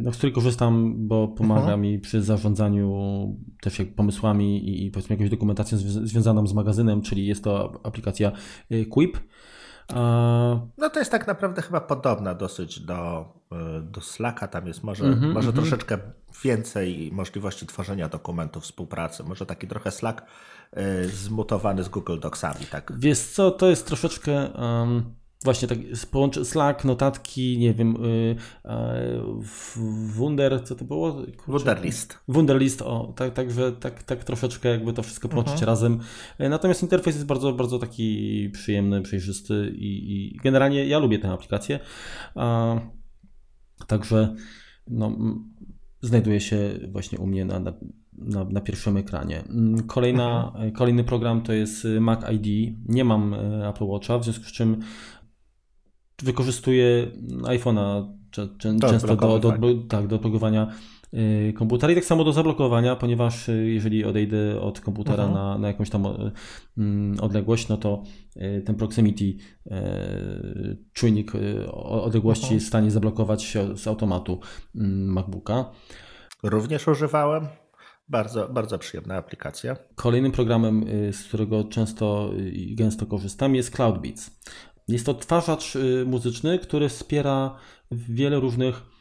no, z której korzystam, bo pomaga mhm. mi przy zarządzaniu też jak pomysłami i, i powiedzmy jakąś dokumentacją związaną z magazynem, czyli jest to aplikacja e, Quip. No to jest tak naprawdę chyba podobna dosyć do, e, do Slacka, tam jest może, mm -hmm, może mm -hmm. troszeczkę więcej możliwości tworzenia dokumentów, współpracy, może taki trochę Slack zmutowany z Google Docsami. Tak? Wiesz co, to jest troszeczkę... Um właśnie tak połączy Slack, notatki, nie wiem, yy, yy, Wunder, co to było? Kurczę. Wunderlist. Wunderlist, o, tak, także tak, tak troszeczkę jakby to wszystko połączyć mhm. razem. Y, natomiast interfejs jest bardzo, bardzo taki przyjemny, przejrzysty i, i generalnie ja lubię tę aplikację. A, także no, znajduje się właśnie u mnie na, na na, na, pierwszym ekranie. Mm, kolejna, mhm. Kolejny program to jest Mac ID. Nie mam Apple Watcha, w związku z czym wykorzystuje iPhone'a często do, do, tak, do blokowania y, komputera i tak samo do zablokowania, ponieważ y, jeżeli odejdę od komputera mhm. na, na jakąś tam mm, odległość, no to ten proximity czujnik odległości mhm. jest w stanie zablokować z automatu mm, MacBooka. Również używałem. Bardzo, bardzo przyjemna aplikacja. Kolejnym programem, z którego często i gęsto korzystam, jest CloudBeats. Jest to odtwarzacz muzyczny, który wspiera wiele różnych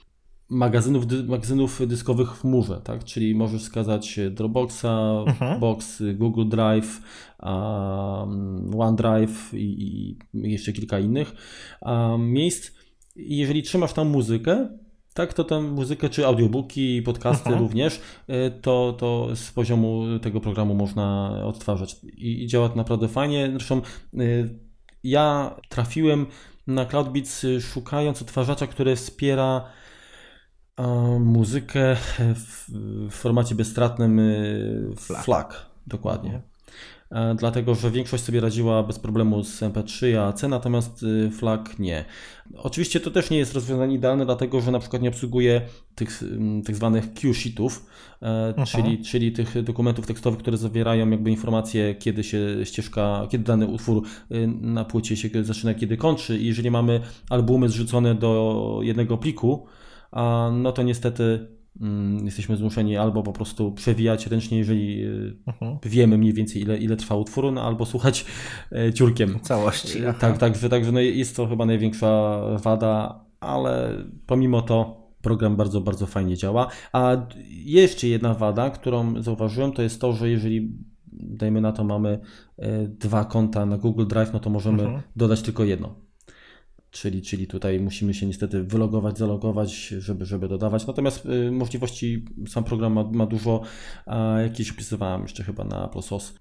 magazynów, dy, magazynów dyskowych w chmurze, tak? Czyli możesz wskazać Dropboxa, mhm. Box, Google Drive, um, OneDrive i, i, jeszcze kilka innych um, miejsc. Jeżeli trzymasz tam muzykę, tak, to tę muzykę, czy audiobooki, podcasty mhm. również, y, to, to z poziomu tego programu można odtwarzać. I, i działa to naprawdę fajnie. Zresztą y, ja trafiłem na CloudBeats y, szukając odtwarzacza, który wspiera muzykę w, formacie bezstratnym y, FLAC. FLAC dokładnie. Mhm. E, dlatego że większość sobie radziła bez problemu z MP3 a C, natomiast y, FLAC nie. Oczywiście to też nie jest rozwiązanie idealne, dlatego że na przykład nie obsługuje tych mm, tak zwanych Q-sheetów, e, czyli, czyli tych dokumentów tekstowych, które zawierają jakby informacje, kiedy się ścieżka, kiedy dany utwór y, na płycie się zaczyna, kiedy kończy. I jeżeli mamy albumy zrzucone do jednego pliku, no to niestety jesteśmy zmuszeni albo po prostu przewijać ręcznie, jeżeli uh-huh. wiemy mniej więcej ile, ile trwa utwór, no, albo słuchać e, ciurkiem. Całości. Aha. Tak, także, także no jest to chyba największa wada, ale pomimo to program bardzo, bardzo fajnie działa. A jeszcze jedna wada, którą zauważyłem, to jest to, że jeżeli dajmy na to mamy e, dwa konta na Google Drive, no to możemy uh-huh. dodać tylko jedno. Czyli, czyli tutaj musimy się niestety wylogować, zalogować, żeby, żeby dodawać. Natomiast y, możliwości sam program ma, ma dużo. A jakieś opisywałem jeszcze chyba na AppleSauce.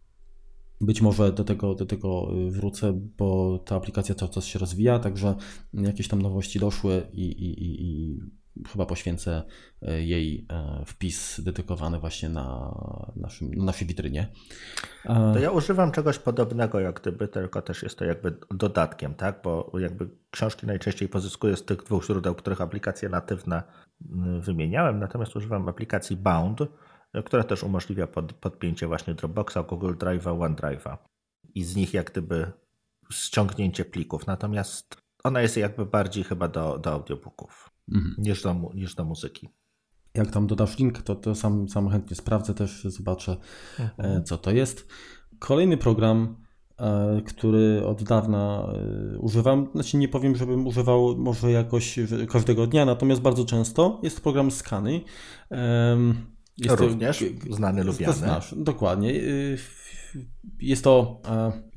Być może do tego, do tego y, wrócę, bo ta aplikacja cały czas się rozwija, także jakieś tam nowości doszły i, i, i, i chyba poświęcę e, jej e, wpis dedykowany właśnie na, naszym, na naszej witrynie. To ja używam czegoś podobnego, jak gdyby, tylko też jest to jakby dodatkiem, tak? Bo jakby książki najczęściej pozyskuję z tych dwóch źródeł, których aplikacje natywne mm, wymieniałem, natomiast używam aplikacji Bound, która też umożliwia pod, podpięcie właśnie Dropboxa, Google Drive'a, OneDrive'a i z nich jak gdyby ściągnięcie plików. Natomiast ona jest jakby bardziej chyba do, do audiobooków mhm. niż, do, niż do muzyki. Jak tam dodasz link, to, to sam, sam chętnie sprawdzę też, zobaczę mhm. E, co to jest. Kolejny program, e, który od dawna e, używam, znaczy nie powiem, żebym używał może jakoś każdego dnia, natomiast bardzo często jest program Skany. Jest Również to, znany, lubiany. Znasz, dokładnie. Jest to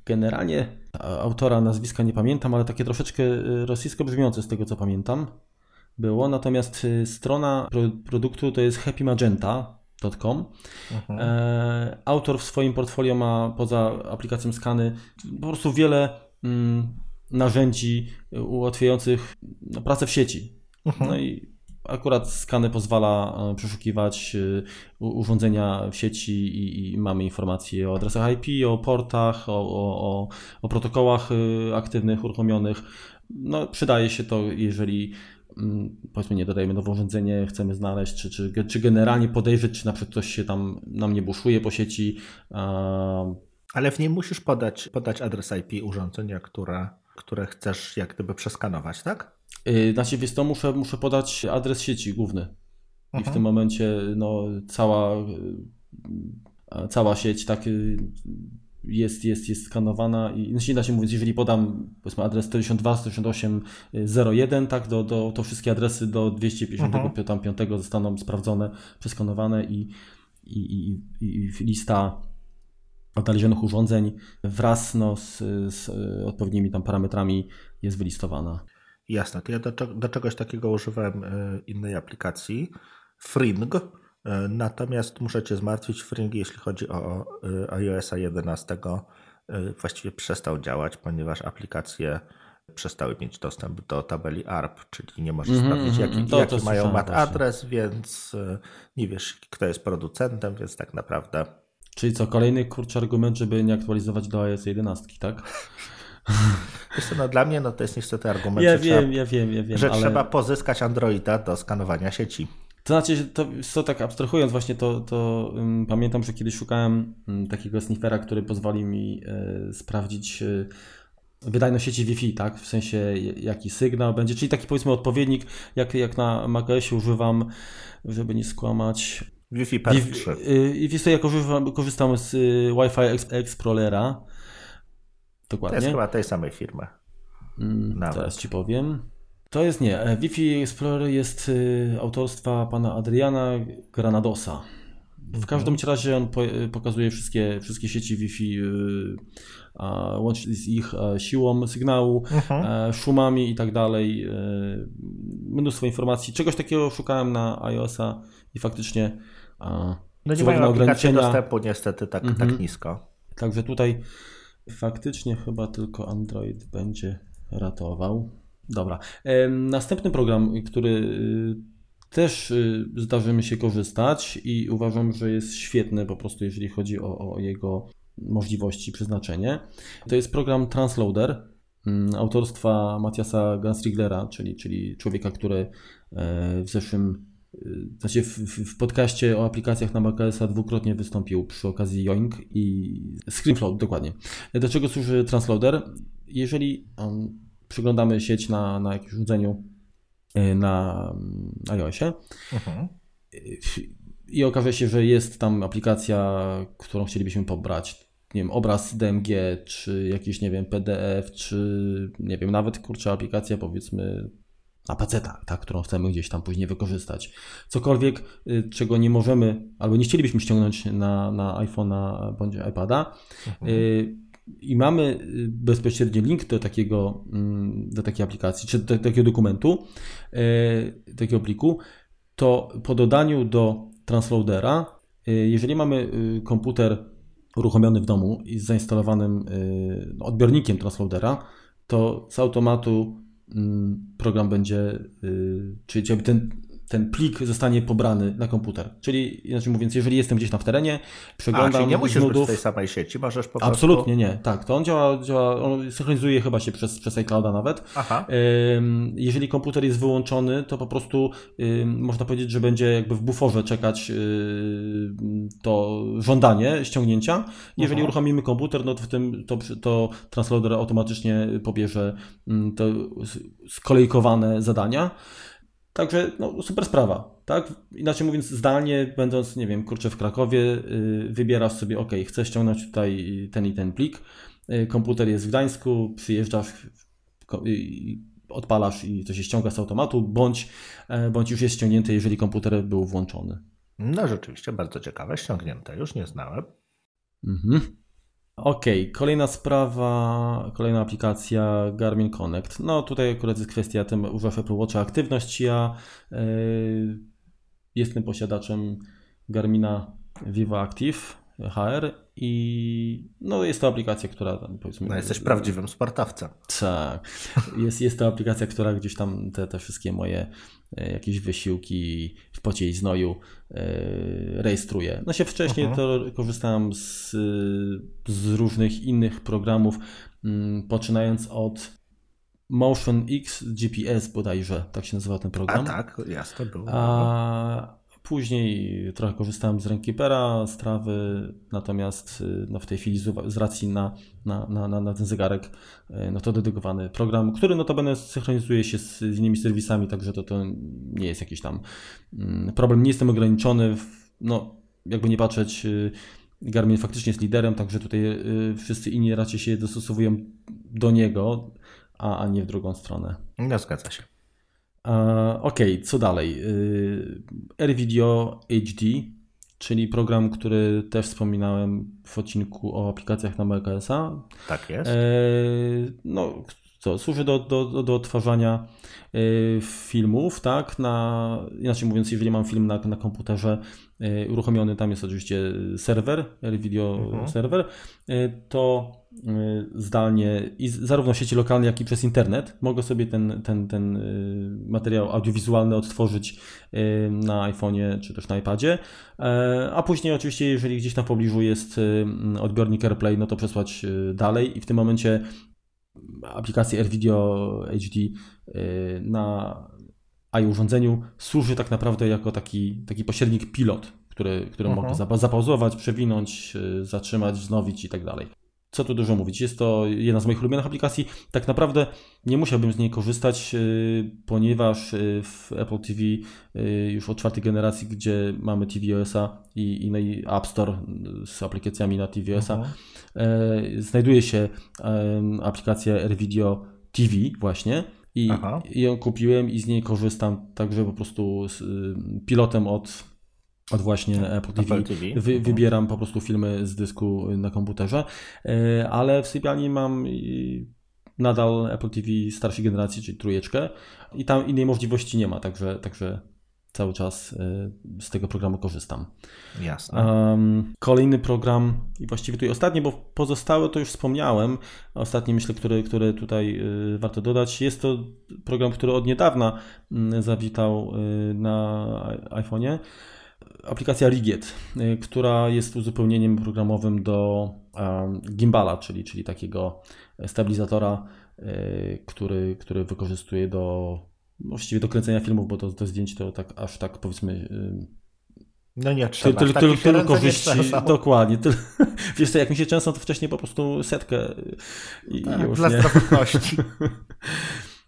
generalnie autora nazwiska nie pamiętam, ale takie troszeczkę rosyjsko brzmiące z tego co pamiętam było, natomiast y, strona produktu to jest happymagenta.com. Mhm. E, autor w swoim portfolio ma poza aplikacją skany po prostu wiele mm, narzędzi ułatwiających no, pracę w sieci. Mhm. No i akurat skany pozwala e, przeszukiwać e, urządzenia w sieci i, i, mamy informacje o adresach IP, o portach, o, o, o protokołach aktywnych, uruchomionych. No, przydaje się to, jeżeli powiedzmy nie dodajemy nowe urządzenie, chcemy znaleźć, czy, czy, czy generalnie podejrzeć, czy na przykład ktoś się tam nam nie buszuje po sieci. Ale w niej musisz podać, podać adres IP urządzenia, które, które chcesz jak gdyby przeskanować, tak? Yy, znaczy, wiesz to muszę, muszę podać adres sieci główny. I w mhm. tym momencie no, cała, cała sieć tak jest, jest, jest skanowana i znaczy nie da się mówić, jeżeli podam powiedzmy adres 192, 168, 01, tak, do, do, to wszystkie adresy do 255 mhm. zostaną sprawdzone, przeskanowane i, i, i, i lista odnalezionych urządzeń wraz no, z, z odpowiednimi tam parametrami jest wylistowana. Jasne, to ja do, do czegoś takiego używałem e, innej aplikacji, Fring, E, natomiast muszę Cię zmartwić, Fring, jeśli chodzi o e, iOS 11, e, właściwie przestał działać, ponieważ aplikacje przestały mieć dostęp do tabeli ARP, czyli nie możesz mm -hmm, sprawdzić, jaki, to, jaki to mają MAT adres, więc nie wiesz, kto jest producentem, więc tak naprawdę. Czyli co, kolejny kurczę argument, żeby nie aktualizować do iOS 11, tak? <laughs> no dla mnie no to jest niestety argument, Ja że, wiem, trzeba, ja wiem, ja wiem, że ale... trzeba pozyskać Androida do skanowania sieci. To znaczy, to, co tak abstrahując właśnie, to, to um, pamiętam, że kiedyś szukałem um, takiego sniffera, który pozwoli mi e, sprawdzić e, wydajność sieci Wi-Fi, tak? W sensie jaki sygnał będzie, czyli taki powiedzmy odpowiednik, jak, jak na macOSie używam, żeby nie skłamać. Wi-Fi per 3. Y, I wiesz co, ja korzystam, korzystam z y, Wi-Fi Explorera. Dokładnie. To jest chyba tej samej firmy. Mm. Teraz ci powiem. To jest nie. e, Wi-Fi Explorer jest y, autorstwa pana Adriana Granadosa. W każdym razie on y, pokazuje wszystkie, wszystkie sieci Wi-Fi, y, łącznie z ich e, siłą sygnału, Mhm. e, szumami i tak dalej. Mnóstwo informacji. Czegoś takiego szukałem na iOS-a i faktycznie No nie mają ograniczenia. dostępu niestety tak, Mhm. tak nisko. Także tutaj faktycznie chyba tylko Android będzie ratował. Dobra. Następny program, który y, też y, zdarzy mi się korzystać i uważam, że jest świetny po prostu, jeżeli chodzi o, o jego możliwości, przeznaczenie, to jest program Transloader mm, autorstwa Matiasa Ganstriglera, czyli, czyli człowieka, który e, w zeszłym znaczy w, w podcaście o aplikacjach na macOSa dwukrotnie wystąpił przy okazji Yoink i ScreenFloat dokładnie. Do czego służy Transloader? Jeżeli przyglądamy sieć na, na jakimś urządzeniu y, na iOSie Mhm. i okaże się, że jest tam aplikacja, którą chcielibyśmy pobrać, nie wiem, obraz DMG, czy jakiś, nie wiem, PDF, czy nie wiem, nawet kurczę aplikacja powiedzmy na paceta, tak, którą chcemy gdzieś tam później wykorzystać. Cokolwiek, y, czego nie możemy, albo nie chcielibyśmy ściągnąć na, na iPhone'a bądź iPada. Y, I mamy y, bezpośredni link do takiego, mm, do takiej aplikacji, czy do takiego dokumentu, y, takiego pliku, to po dodaniu do transloadera, y, jeżeli mamy komputer uruchomiony w domu i z zainstalowanym y, odbiornikiem transloadera, to z automatu mm, program będzie, czyli ten, ten plik zostanie pobrany na komputer. Czyli inaczej mówiąc, jeżeli jestem gdzieś tam w terenie, A, przeglądam czyli nie musisz być w nudów, tej samej sieci, możesz po prostu... Absolutnie nie, tak. To on działa, działa on synchronizuje chyba się przez, przez iClouda nawet. Aha. Jeżeli komputer jest wyłączony, to po prostu można powiedzieć, że będzie jakby w buforze czekać to żądanie ściągnięcia. Jeżeli Aha. uruchomimy komputer, no to w tym to, to transloader automatycznie pobierze s- skolejkowane zadania. Także no, super sprawa, tak? Inaczej mówiąc, zdalnie, będąc, nie wiem, kurczę w Krakowie, yy, wybierasz sobie, ok, chcę ściągnąć tutaj ten i ten plik, yy, komputer jest w Gdańsku, przyjeżdżasz, i odpalasz i to się ściąga z automatu, bądź, e, bądź już jest ściągnięte, jeżeli komputer był włączony. No rzeczywiście, bardzo ciekawe, ściągnięte, już nie znałem. Mhm. Okej, kolejna sprawa, kolejna aplikacja Garmin Connect. No tutaj akurat jest kwestia, tym używasz Apple Watcha aktywność. Ja yy, jestem posiadaczem Garmina Viva Active HR i no jest to aplikacja, która tam powiedzmy... No, jesteś prawdziwym sportowcem. Tak. Jest, jest to aplikacja, która gdzieś tam te, te wszystkie moje jakieś wysiłki w pocie i znoju e, rejestruje. No się wcześniej Mhm. to korzystałem z, z różnych innych programów, mm, poczynając od Motion X GPS bodajże, tak się nazywa ten A program. tak, jasne było. A później trochę korzystałem z Rankeepera, z trawy, natomiast y, no w tej chwili z, racji na, na, na, na, ten zegarek, y, no to dedykowany program, który notabene synchronizuje się z, z innymi serwisami, także to, to nie jest jakiś tam mm, problem. Nie jestem ograniczony, w, no jakby nie patrzeć, y, Garmin faktycznie jest liderem, także tutaj wszyscy inni raczej się dostosowują do niego, a, a nie w drugą stronę. No zgadza się. E, Okej, co dalej? Y, AirVideo HD, czyli program, który też wspominałem w odcinku o aplikacjach na macOSa. Tak jest. E, No, co, służy do, do, do, odtwarzania e, filmów, tak? Na, inaczej mówiąc, jeżeli mam film na, na komputerze e, uruchomiony, tam jest oczywiście serwer, AirVideo Mhm. serwer, e, to e, zdalnie i z- zarówno w sieci lokalnej, jak i przez internet mogę sobie ten, ten, ten e, materiał audiowizualny odtworzyć e, na iPhone'ie czy też na iPadzie, E, a później oczywiście, jeżeli gdzieś na pobliżu jest odbiornik AirPlay, no to przesłać dalej i w tym momencie aplikacji AirVideo HD na iUrządzeniu służy tak naprawdę jako taki, taki pośrednik pilot, który, który -huh. mogę zapauzować, przewinąć, zatrzymać, wznowić i tak dalej co tu dużo mówić, jest to jedna z moich ulubionych aplikacji. Tak naprawdę nie musiałbym z niej korzystać, y, ponieważ y, w Apple TV y, już od czwartej generacji, gdzie mamy tvOS-a i, i, no i App Store z aplikacjami na tvOS-a, mhm. E, znajduje się aplikacja AirVideo TV właśnie. I, I ją kupiłem i z niej korzystam także po prostu z pilotem od od właśnie Apple TV. Apple TV. Wy, mhm. wybieram po prostu filmy z dysku na komputerze, e, ale w sypialni mam nadal Apple TV starszej generacji, czyli trójeczkę i tam innej możliwości nie ma, także, także cały czas e, z tego programu korzystam. Jasne. Um, kolejny program i właściwie tutaj ostatni, bo pozostałe to już wspomniałem, ostatni myślę, który, który tutaj e, warto dodać, jest to program, który od niedawna zawitał na iPhone'ie aplikacja Riget, y, która jest uzupełnieniem programowym do gimbala, czyli, czyli takiego stabilizatora, y, który, który wykorzystuje do właściwie do kręcenia filmów, bo to, to zdjęcie to tak aż tak powiedzmy y, no nie trzeba. Tyl, tyl, tyl, korzyści, dokładnie. Tyl, <laughs> wiesz co, jak mi się często, to wcześniej po prostu setkę i tak, już dla nie. <laughs>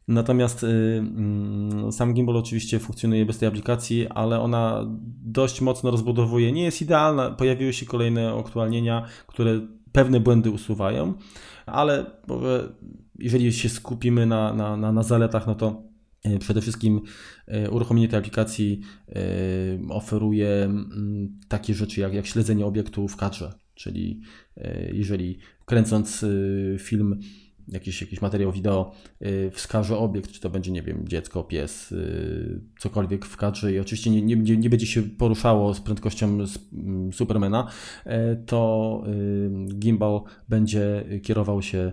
Natomiast y, mm, sam gimbal oczywiście funkcjonuje bez tej aplikacji, ale ona dość mocno rozbudowuje. Nie jest idealna, pojawiły się kolejne aktualnienia, które pewne błędy usuwają, ale jeżeli się skupimy na, na, na, na zaletach, no to y, Przede wszystkim y, uruchomienie tej aplikacji oferuje mm, takie rzeczy jak, jak śledzenie obiektu w kadrze, czyli jeżeli kręcąc film jakiś, jakiś materiał wideo wskaże obiekt, czy to będzie, nie wiem, dziecko, pies, cokolwiek w kadrze i oczywiście nie, nie, nie będzie się poruszało z prędkością mm, Supermana, e, to gimbal będzie kierował się,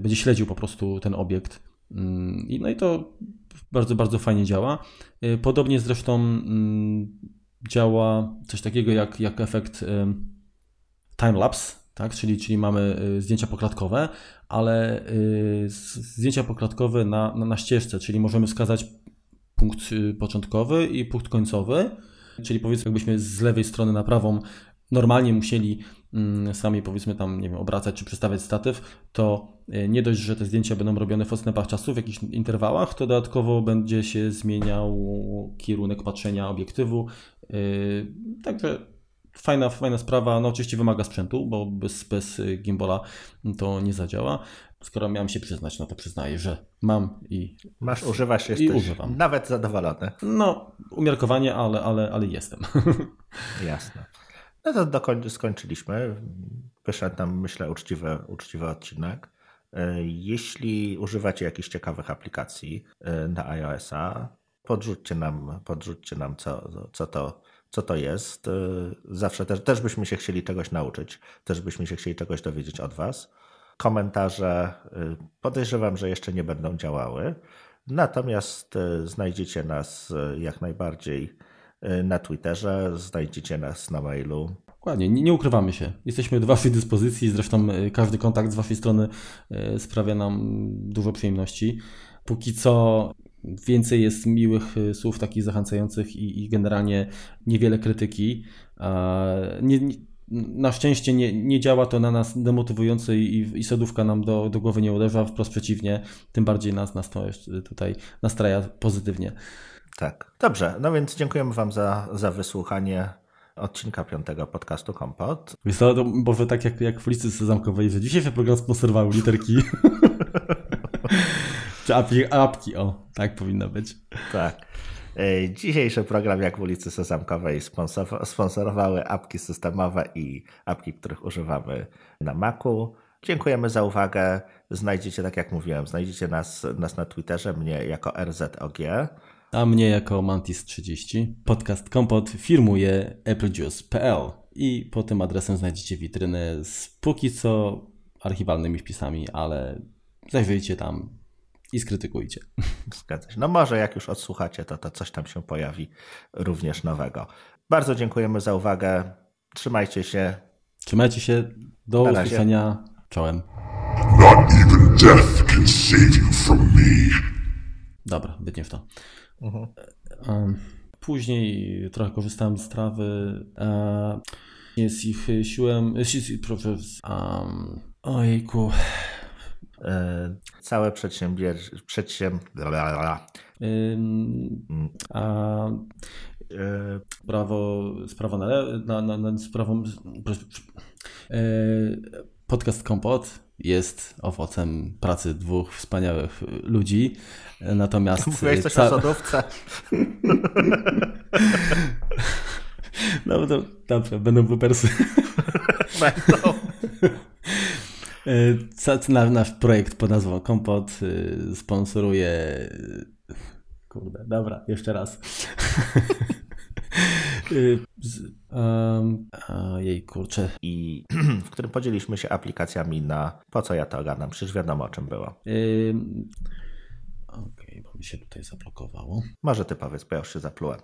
będzie śledził po prostu ten obiekt. Mm, no i to bardzo, bardzo fajnie działa. Podobnie zresztą mm, działa coś takiego jak, jak efekt timelapse, tak? czyli, czyli mamy zdjęcia poklatkowe, ale y, zdjęcia poklatkowe na, na, na ścieżce, czyli możemy wskazać punkt y, początkowy i punkt końcowy, czyli powiedzmy jakbyśmy z lewej strony na prawą normalnie musieli sami powiedzmy tam, nie wiem, obracać czy przestawiać statyw, to y, nie dość, że te zdjęcia będą robione w odstępach czasu, w jakichś interwałach, to dodatkowo będzie się zmieniał kierunek patrzenia obiektywu. Także Fajna, fajna sprawa, no oczywiście wymaga sprzętu, bo bez, bez gimbala to nie zadziała. Skoro miałem się przyznać, no to przyznaję, że mam i. Masz, używasz, jesteś i używam. nawet zadowolony. No, umiarkowanie, ale, ale, ale jestem. <laughs> Jasne. No to dokoń, skończyliśmy. Wyszedł nam, myślę, uczciwy, uczciwy odcinek. E, jeśli używacie jakichś ciekawych aplikacji e, na iOS-a, podrzućcie nam, podrzućcie nam co, co to co to jest. Y, zawsze też, też byśmy się chcieli czegoś nauczyć, też byśmy się chcieli czegoś dowiedzieć od Was. Komentarze podejrzewam, że jeszcze nie będą działały, natomiast znajdziecie nas jak najbardziej na Twitterze, znajdziecie nas na mailu. Dokładnie, nie, ukrywamy się. Jesteśmy do Waszej dyspozycji, zresztą każdy kontakt z Waszej strony sprawia nam dużo przyjemności. Póki co więcej jest miłych słów takich zachęcających i, i generalnie niewiele krytyki. Nie, nie, na szczęście nie, nie działa to na nas demotywująco i, i sodówka nam do, do głowy nie uderza, wprost przeciwnie, tym bardziej nas, nas to tutaj nastraja pozytywnie. Tak, dobrze, no więc dziękujemy Wam za, za wysłuchanie odcinka piątego podcastu Kompot. Wiesz co, to może tak jak, jak w ulicy Sezamkowej, że dzisiejszy program sponsorowały literki. <laughs> Czy apki, apki, o, tak powinno być. Tak. E, dzisiejszy program jak w ulicy Sezamkowej sponsorowały apki systemowe i apki, których używamy na Macu. Dziękujemy za uwagę. Znajdziecie, tak jak mówiłem, znajdziecie nas, nas na Twitterze, mnie jako RZOG. A mnie jako Mantis30. Podcast Kompot firmuje applejuice.pl i pod tym adresem znajdziecie witryny z póki co archiwalnymi wpisami, ale zajrzyjcie tam, i skrytykujcie. Zgadza się. No może jak już odsłuchacie, to, to coś tam się pojawi również nowego. Bardzo dziękujemy za uwagę. Trzymajcie się. Trzymajcie się. Do usłyszenia. Czołem. Not even death can save you from me. Dobra, wytnie w to. Mhm. Później trochę korzystałem z trawy. E, jest ich siłem. Proszę. Um, ojejku. E, całe przedsiębier... przedsięb... Ym, a E, prawo, sprawa na, na, na, na sprawą. E, podcast Kompot jest owocem pracy dwóch wspaniałych ludzi. Natomiast. Mówiłeś coś ca- o? <laughs> No to dobrze, będą bloopersy. <laughs> Będą. <laughs> Ca- na- Nasz projekt pod nazwą Kompot y, sponsoruje. Kurde, dobra, jeszcze raz. <laughs> Z- Um, jej kurczę. I <clears throat> w którym podzieliliśmy się aplikacjami na po co ja to ogarnam, przecież wiadomo o czym było. Ym, Okej, bo mi się tutaj zablokowało. Może ty powiedz, bo ja już się zaplułem.